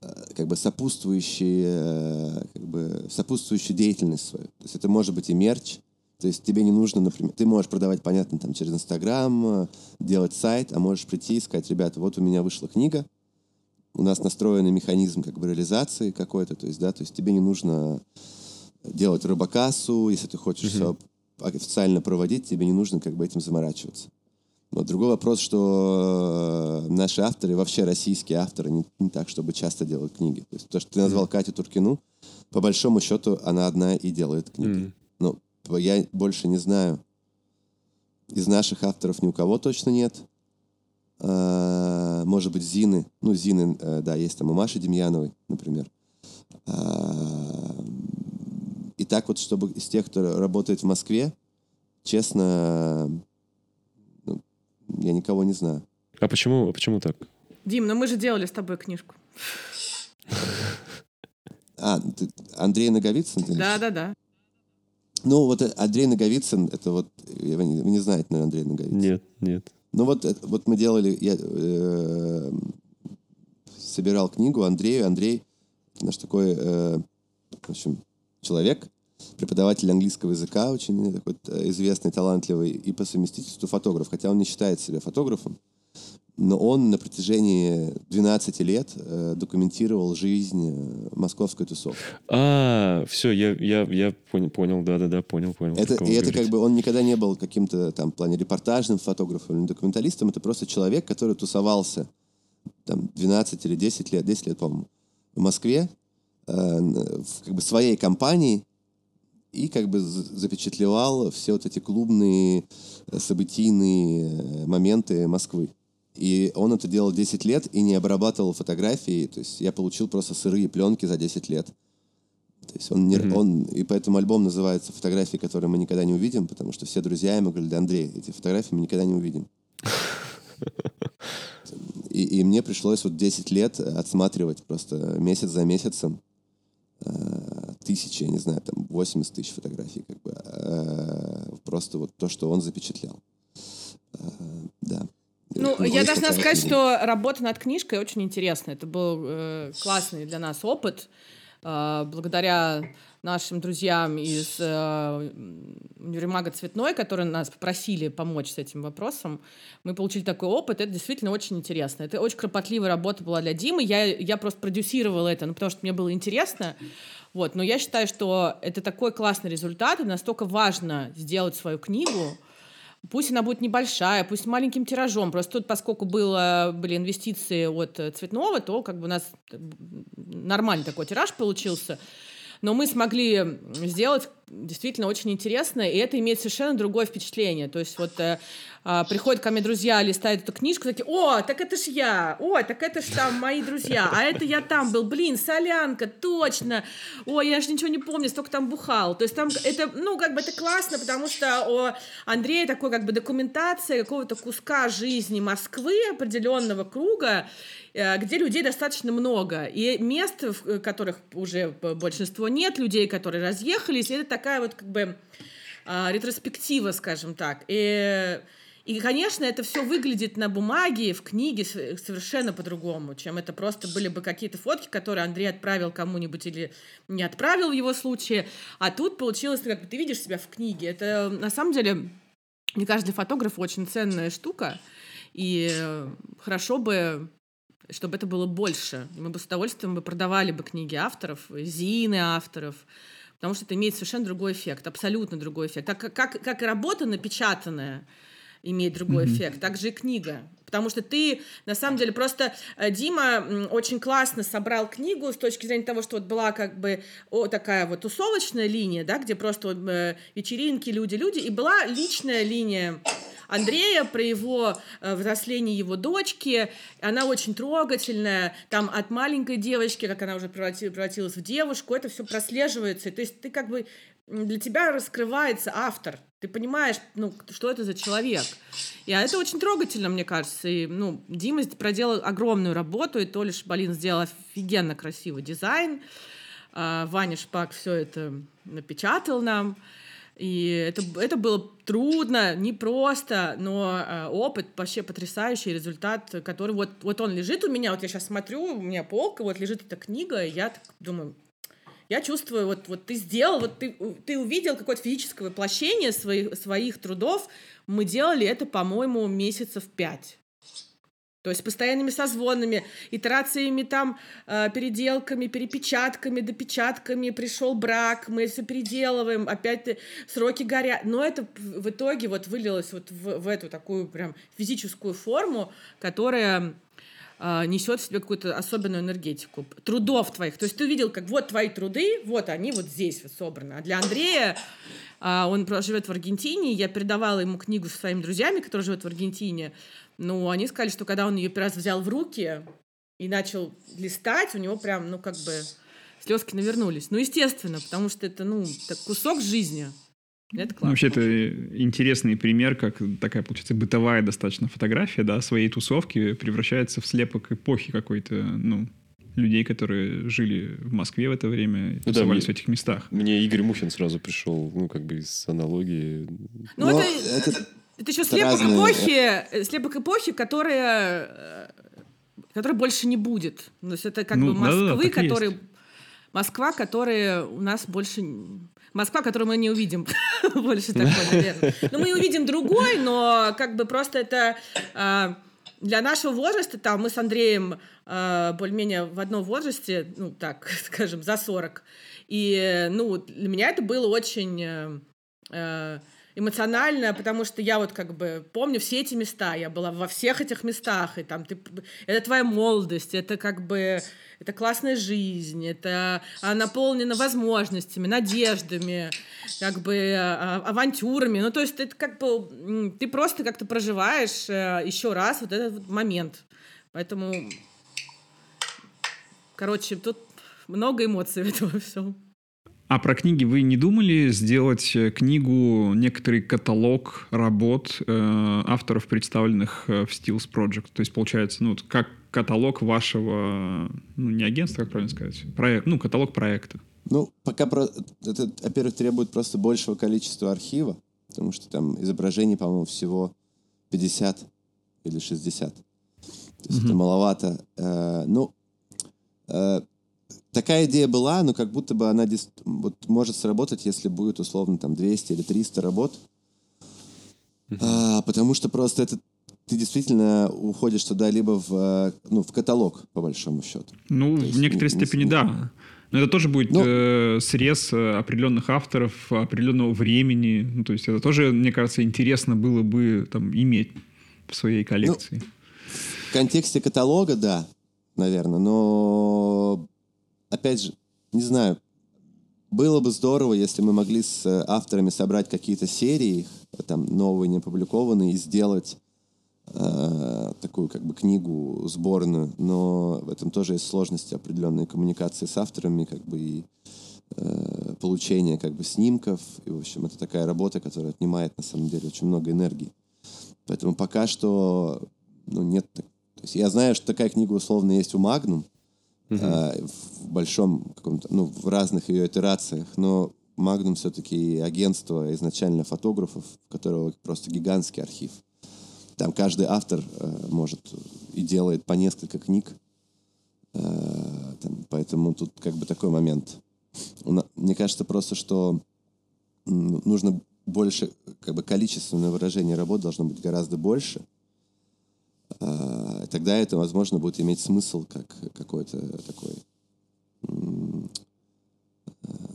э, как бы сопутствующие, э, как бы сопутствующую деятельность свою. То есть это может быть и мерч, то есть тебе не нужно, например, ты можешь продавать, понятно, там через Инстаграм, э, делать сайт, а можешь прийти и сказать, ребята, вот у меня вышла книга, у нас настроенный механизм как бы реализации какой-то, то есть, да, то есть тебе не нужно делать рыбакассу, если ты хочешь все официально проводить, тебе не нужно как бы этим заморачиваться. Но другой вопрос, что э, наши авторы, вообще российские авторы, не, не так, чтобы часто делают книги. То есть то, что ты назвал Катю Туркину, по большому счету она одна и делает книги. Мгм. Ну, я больше не знаю. Из наших авторов ни у кого точно нет. А, Может быть, Зины. Ну, Зины, э, да, есть там у Маши Демьяновой, например. А, И так вот, чтобы из тех, кто работает в Москве, честно, я никого не знаю. А почему, а почему так? Дим, ну мы же делали с тобой книжку. А, ты- Андрей Наговицын? ты Да, да, да. Ну, вот э, Андрей Наговицын, это вот, э, вы не, вы не знаете, наверное, Андрей Наговицын. Нет, нет. Ну вот, это- вот мы делали, я э, собирал книгу Андрею. Андрей наш такой, э, в общем, человек, преподаватель английского языка, очень такой э, известный, талантливый, и по совместительству фотограф, хотя он не считает себя фотографом. Но он на протяжении 12 лет э, документировал жизнь э, московской тусовки. А, все, я, я, я понял, понял, да-да-да, понял, понял. Это, и это как бы он никогда не был каким-то там в плане репортажным фотографом или документалистом. Это просто человек, который тусовался там 12 или 10 лет, 10 лет, по-моему, в Москве, э, в как бы своей компании и как бы запечатлевал все вот эти клубные, э, событийные э, моменты Москвы. И он это делал 10 лет и не обрабатывал фотографии. То есть я получил просто сырые пленки за 10 лет. То есть он, не, Мгм. он, и поэтому альбом называется «Фотографии, которые мы никогда не увидим», потому что все друзья ему говорили, да, Андрей, эти фотографии мы никогда не увидим. *laughs* И, и мне пришлось вот 10 лет отсматривать просто месяц за месяцем тысячи, я не знаю, там 80 тысяч фотографий, как бы, э, просто вот то, что он запечатлял. Э, да. Ну, Ну, я должна сказать, книга. что работа над книжкой очень интересная. Это был э, классный для нас опыт. Э, благодаря нашим друзьям из э, универмага «Цветной», которые нас попросили помочь с этим вопросом, мы получили такой опыт. Это действительно очень интересно. Это очень кропотливая работа была для Димы. Я, я просто продюсировала это, ну, потому что мне было интересно. Вот. Но я считаю, что это такой классный результат, и настолько важно сделать свою книгу, Пусть она будет небольшая, пусть маленьким тиражом. Просто тут, поскольку было, были инвестиции от э, Цветного, то как бы у нас нормальный такой тираж получился. Но мы смогли сделать действительно очень интересно, и это имеет совершенно другое впечатление. То есть вот э, а, приходят ко мне друзья, листают эту книжку, такие, о, так это ж я, о, так это ж там мои друзья, а это я там был, блин, солянка, точно, ой, я же ничего не помню, столько там бухал. То есть там это, ну, как бы это классно, потому что у Андрея такой как бы документация какого-то куска жизни Москвы, определенного круга, э, где людей достаточно много, и мест, в которых уже большинство нет, людей, которые разъехались, это такая вот как бы а, ретроспектива, скажем так. И, и, конечно, это все выглядит на бумаге, в книге совершенно по-другому, чем это просто были бы какие-то фотки, которые Андрей отправил кому-нибудь или не отправил в его случае. А тут получилось, как бы ты видишь себя в книге. Это на самом деле, мне кажется, для фотографа очень ценная штука. И хорошо бы чтобы это было больше. Мы бы с удовольствием бы продавали бы книги авторов, зины авторов, потому что это имеет совершенно другой эффект, абсолютно другой эффект. Так как, как, как и работа напечатанная имеет другой эффект, так же и книга. Потому что ты, на самом деле, просто э, Дима очень классно собрал книгу с точки зрения того, что вот была как бы о, такая вот тусовочная линия, да, где просто вот, э, вечеринки, люди, люди, и была личная линия Андрея про его э, взросление его дочки. Она очень трогательная. Там от маленькой девочки, как она уже преврати- превратилась в девушку, это все прослеживается. То есть ты как бы для тебя раскрывается автор. Ты понимаешь, ну, что это за человек. И а это очень трогательно, мне кажется. И, ну, Дима проделал огромную работу, и Толя Шабалин сделал офигенно красивый дизайн. А, Ваня Шпак все это напечатал нам. И это, это было трудно, непросто, но э, опыт вообще потрясающий, результат, который вот, вот он лежит у меня, вот я сейчас смотрю, у меня полка, вот лежит эта книга, и я так думаю, я чувствую, вот, вот ты сделал, вот ты, ты увидел какое-то физическое воплощение своих, своих трудов, мы делали это, по-моему, месяцев пять. То есть постоянными созвонами, итерациями там, э, переделками, перепечатками, допечатками, пришел брак, мы все переделываем, опять сроки горят. Но это в итоге вот вылилось вот в, в эту такую прям физическую форму, которая э, несет в себе какую-то особенную энергетику. Трудов твоих. То есть ты увидел, как вот твои труды, вот они вот здесь вот собраны. А для Андрея э, он живет в Аргентине, я передавала ему книгу со своими друзьями, которые живут в Аргентине, ну, они сказали, что когда он ее первый раз взял в руки и начал листать, у него прям, ну, как бы слезки навернулись. Ну, естественно, потому что это, ну, так кусок жизни. Это классно. Ну, вообще, это интересный пример, как такая, получается, бытовая достаточно фотография, да, своей тусовки превращается в слепок эпохи какой-то, ну, людей, которые жили в Москве в это время, ну, тусовались да, в этих местах. Мне Игорь Мухин сразу пришел, ну, как бы из аналогии. Ну, Но это... это это еще слепок разные... эпохи, э, слепок эпохи, которая, э, которая больше не будет. То есть это как ну, бы Москвы, да, да, которые... Москва, которая у нас больше... Москва, которую мы не увидим *laughs* больше *laughs* такой, наверное. Ну, мы увидим другой, но как бы просто это... Э, для нашего возраста, там, мы с Андреем более-менее в одном возрасте, ну, так, *laughs* скажем, за 40. И, ну, для меня это было очень эмоционально, потому что я вот как бы помню все эти места, я была во всех этих местах, и там ты, это твоя молодость, это как бы, это классная жизнь, это она наполнена возможностями, надеждами, как бы а, авантюрами, ну то есть это как бы, ты просто как-то проживаешь э, еще раз вот этот момент, поэтому, короче, тут много эмоций в этом всем. А про книги вы не думали сделать э, книгу, некоторый каталог работ э, авторов, представленных э, в Steels Project? То есть, получается, ну, как каталог вашего, ну, не агентства, как правильно сказать, проект, ну, каталог проекта. Ну, пока про... это, во-первых, требует просто большего количества архива, потому что там изображений, по-моему, всего 50 или 60. То есть mm-hmm. это маловато. Э, ну, э, такая идея была, но как будто бы она вот, может сработать, если будет условно там 200 или 300 работ. А, потому что просто это ты действительно уходишь туда либо в, ну, в каталог, по большому счету. Ну, То в некоторой не, степени, не, да. Но это тоже будет ну, э, срез э, определенных авторов, определенного времени. Ну, то есть это тоже, мне кажется, интересно было бы там иметь в своей коллекции. Ну, в контексте каталога, да, наверное. Но опять же, не знаю, было бы здорово, если мы могли с э, авторами собрать какие-то серии, там, новые, не опубликованные, и сделать э, такую как бы книгу сборную, но в этом тоже есть сложности определенной коммуникации с авторами, как бы и э, получение как бы снимков, и, в общем, это такая работа, которая отнимает, на самом деле, очень много энергии. Поэтому пока что, ну, нет... То я знаю, что такая книга условно есть у Magnum, uh в большом каком-то, ну, в разных ее итерациях, но Magnum все-таки агентство изначально фотографов, у которого просто гигантский архив. Там каждый автор э, может и делает по несколько книг, э, там, поэтому тут как бы такой момент. Мне кажется просто, что нужно больше, как бы количественное выражение работ должно быть гораздо больше, тогда это, возможно, будет иметь смысл как какой-то такой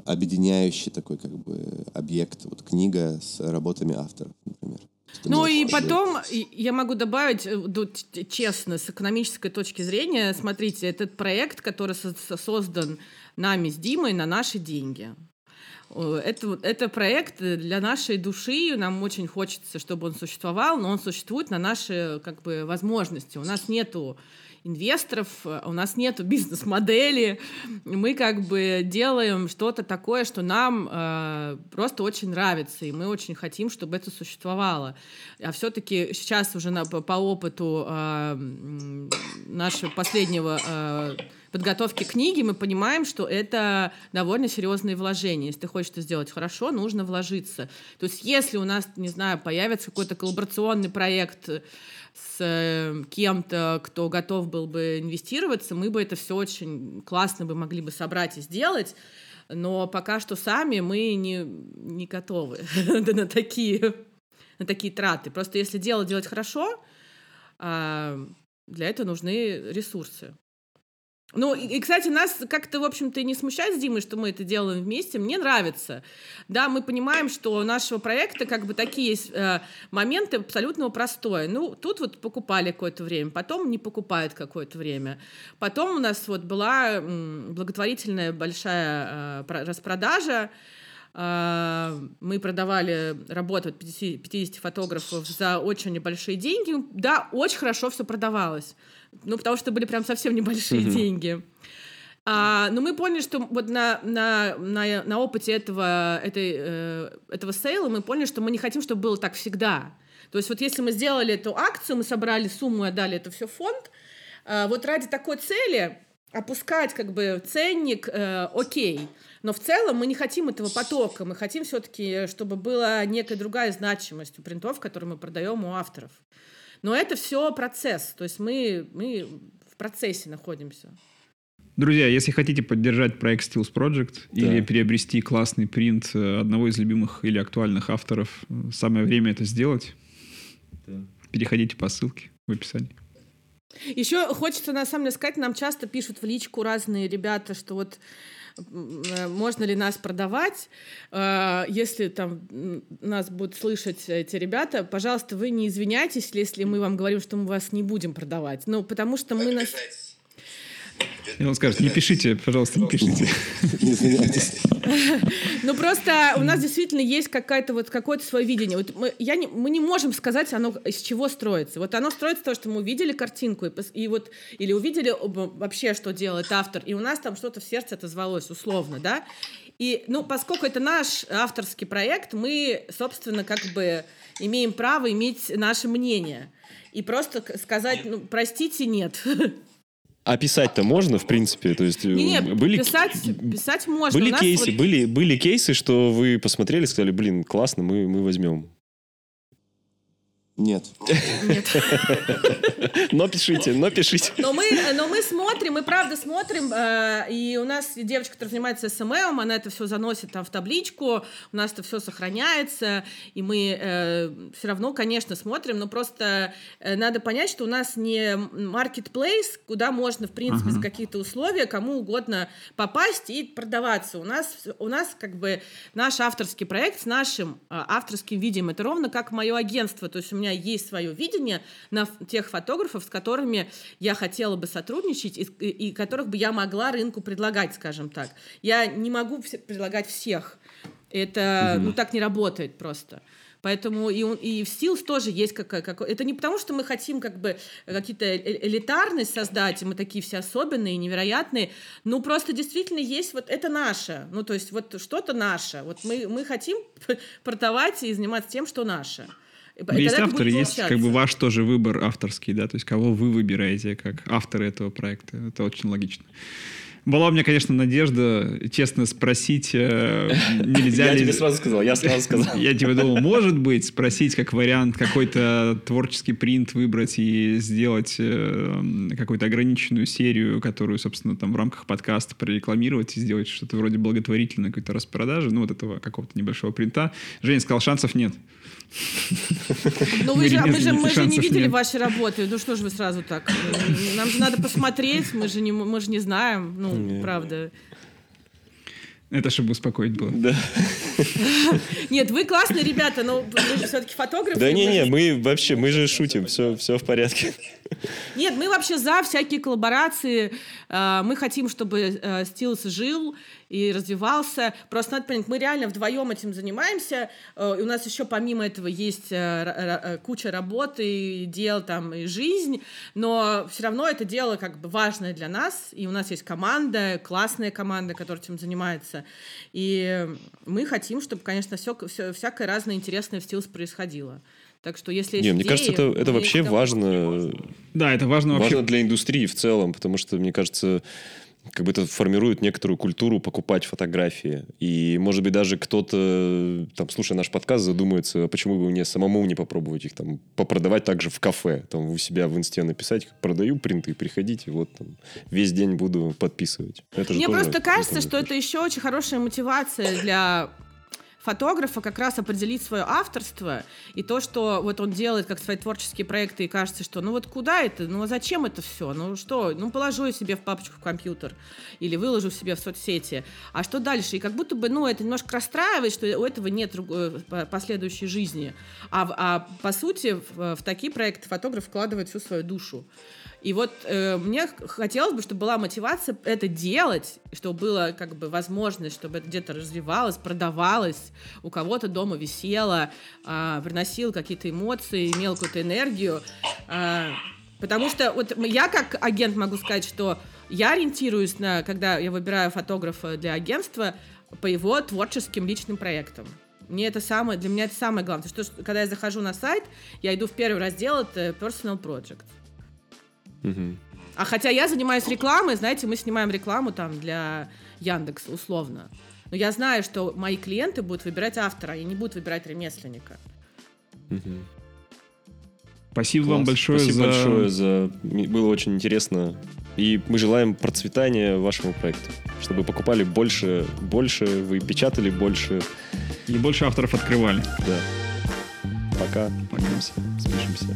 объединяющий такой как бы объект, вот книга с работами авторов, например. Ну и потом я могу добавить, э, честно, с экономической точки зрения, смотрите, этот проект, который создан нами с Димой на наши деньги. Это, это проект для нашей души, нам очень хочется, чтобы он существовал, но он существует на наши как бы, возможности. У нас нету инвесторов, у нас нету бизнес-модели, мы как бы делаем что-то такое, что нам э, просто очень нравится, и мы очень хотим, чтобы это существовало. А все-таки сейчас уже на, по, по опыту э, нашего последнего э, подготовки книги мы понимаем, что это довольно серьезные вложения. Если ты хочешь это сделать хорошо, нужно вложиться. То есть если у нас, не знаю, появится какой-то коллаборационный проект с э, кем-то, кто готов был бы инвестироваться, мы бы это все очень классно бы могли бы собрать и сделать, но пока что сами мы не, не готовы *laughs* на такие, на такие траты. Просто если дело делать хорошо, а, для этого нужны ресурсы. Ну, и, кстати, нас как-то, в общем-то, не смущает с Димой, что мы это делаем вместе. Мне нравится. Да, мы понимаем, что у нашего проекта как бы такие есть э, моменты абсолютного простоя. Ну, тут вот покупали какое-то время, потом не покупают какое-то время. Потом у нас вот была благотворительная большая э, распродажа, э, мы продавали работу 50, 50 фотографов за очень небольшие деньги. Да, очень хорошо все продавалось. Ну, потому что были прям совсем небольшие mm-hmm. деньги. А, но мы поняли, что вот на, на, на, на опыте этого, этой, э, этого сейла мы поняли, что мы не хотим, чтобы было так всегда. То есть вот если мы сделали эту акцию, мы собрали сумму и отдали это все в фонд, э, вот ради такой цели опускать как бы ценник, э, окей. Но в целом мы не хотим этого потока, мы хотим все-таки, чтобы была некая другая значимость у принтов, которые мы продаем у авторов. Но это все процесс, то есть мы, мы в процессе находимся. Друзья, если хотите поддержать проект Steels Project да. или приобрести классный принт одного из любимых или актуальных авторов, самое время это сделать. Да. Переходите по ссылке в описании. Еще хочется на самом деле сказать, нам часто пишут в личку разные ребята, что вот можно ли нас продавать. Э, если там нас будут слышать эти ребята, пожалуйста, вы не извиняйтесь, если мы вам говорим, что мы вас не будем продавать. Ну, потому что мы... Нас... И он скажет, не пишите, пожалуйста, не пишите. Ну, просто у нас действительно есть какое-то вот какое-то свое видение. Вот мы, я не, мы не можем сказать, оно из чего строится. Вот оно строится то, что мы увидели картинку, и, и вот, или увидели вообще, что делает автор, и у нас там что-то в сердце отозвалось, условно, да? И, ну, поскольку это наш авторский проект, мы, собственно, как бы имеем право иметь наше мнение. И просто сказать, ну, простите, нет. *laughs* А писать-то можно, в принципе? То есть, не, не, были, писать, писать можно. Были кейсы, вот... были, были кейсы, что вы посмотрели, сказали, блин, классно, мы, мы возьмем. Нет. Нет. *laughs* Но пишите, но пишите. Но мы, но мы смотрим, мы правда смотрим, э, и у нас девочка, которая занимается СММ, она это все заносит там в табличку, у нас это все сохраняется, и мы э, все равно, конечно, смотрим, но просто э, надо понять, что у нас не маркетплейс, куда можно, в принципе, uh-huh. за какие-то условия кому угодно попасть и продаваться. У нас, у нас как бы наш авторский проект с нашим э, авторским видео, это ровно как мое агентство, то есть у меня меня есть свое видение на тех фотографов, с которыми я хотела бы сотрудничать и, и, которых бы я могла рынку предлагать, скажем так. Я не могу предлагать всех. Это, угу. ну, так не работает просто. Поэтому и, и в Steels тоже есть какая как, это не потому, что мы хотим как бы какие-то э, элитарность создать, и мы такие все особенные, невероятные, ну просто действительно есть вот это наше, ну то есть вот что-то наше, вот мы, мы хотим *laughs* продавать и заниматься тем, что наше. Есть автор, есть как бы ваш тоже выбор авторский, да, то есть кого вы выбираете как авторы этого проекта. Это очень логично. Была у меня, конечно, надежда, честно, спросить, э, *laughs* нельзя ли... Я тебе сразу сказал, я сразу сказал. Я тебе думал, может быть, спросить как вариант какой-то творческий принт выбрать и сделать э, какую-то ограниченную серию, которую, собственно, там в рамках подкаста прорекламировать и сделать что-то вроде благотворительной какой-то распродажи, ну, вот этого какого-то небольшого принта. Женя сказал, шансов нет. Ну, вы же, мы же, мы же не видели нет. ваши работы. Ну, что же вы сразу так? Нам же надо посмотреть, мы же не, мы же не знаем. Ну, нет. правда. Это чтобы успокоить было. Да. Нет, вы классные ребята, но вы же все-таки фотографы. Да не-не, мы вообще, мы же шутим, все, все в порядке. Нет, мы вообще за всякие коллаборации. А, мы хотим, чтобы Стилс э, жил, и развивался. Просто надо понять, мы реально вдвоем этим занимаемся. Э, и у нас еще помимо этого есть э, э, куча работы, дел там и жизнь, но все равно это дело как бы важное для нас, и у нас есть команда, классная команда, которая этим занимается. И мы хотим, чтобы, конечно, все, все, всякое разное интересное в Стилс происходило. Так что если Не, мне идеи, кажется, это, это вообще важно. Да, это важно, важно вообще. для индустрии в целом, потому что, мне кажется, как бы это формирует некоторую культуру покупать фотографии. И, может быть, даже кто-то, там, слушая наш подкаст, задумается, а почему бы мне самому не попробовать их там попродавать также в кафе. Там у себя в инсте написать, продаю принты, приходите, вот там весь день буду подписывать. Это мне просто кажется, что это еще очень хорошая мотивация для фотографа как раз определить свое авторство и то, что вот он делает как свои творческие проекты, и кажется, что ну вот куда это, ну а зачем это все, ну что, ну положу я себе в папочку в компьютер или выложу себе в соцсети, а что дальше? И как будто бы, ну это немножко расстраивает, что у этого нет э, последующей жизни, а, а по сути в, в такие проекты фотограф вкладывает всю свою душу. И вот э, мне хотелось бы, чтобы была мотивация это делать, чтобы было как бы возможность, чтобы это где-то развивалось, продавалось, у кого-то дома висело, э, приносило какие-то эмоции, имел какую-то энергию. Э, потому что вот я как агент могу сказать, что я ориентируюсь на, когда я выбираю фотографа для агентства, по его творческим личным проектам. Мне это самое, для меня это самое главное. Что, когда я захожу на сайт, я иду в первый раздел, это Personal Project. А хотя я занимаюсь рекламой, знаете, мы снимаем рекламу там для Яндекса, условно. Но я знаю, что мои клиенты будут выбирать автора, и не будут выбирать ремесленника. Спасибо Класс. вам большое Спасибо за... большое за... Было очень интересно. И мы желаем процветания вашему проекту. Чтобы покупали больше, больше, вы печатали больше. И больше авторов открывали. Да. Пока. Пока. Спишемся.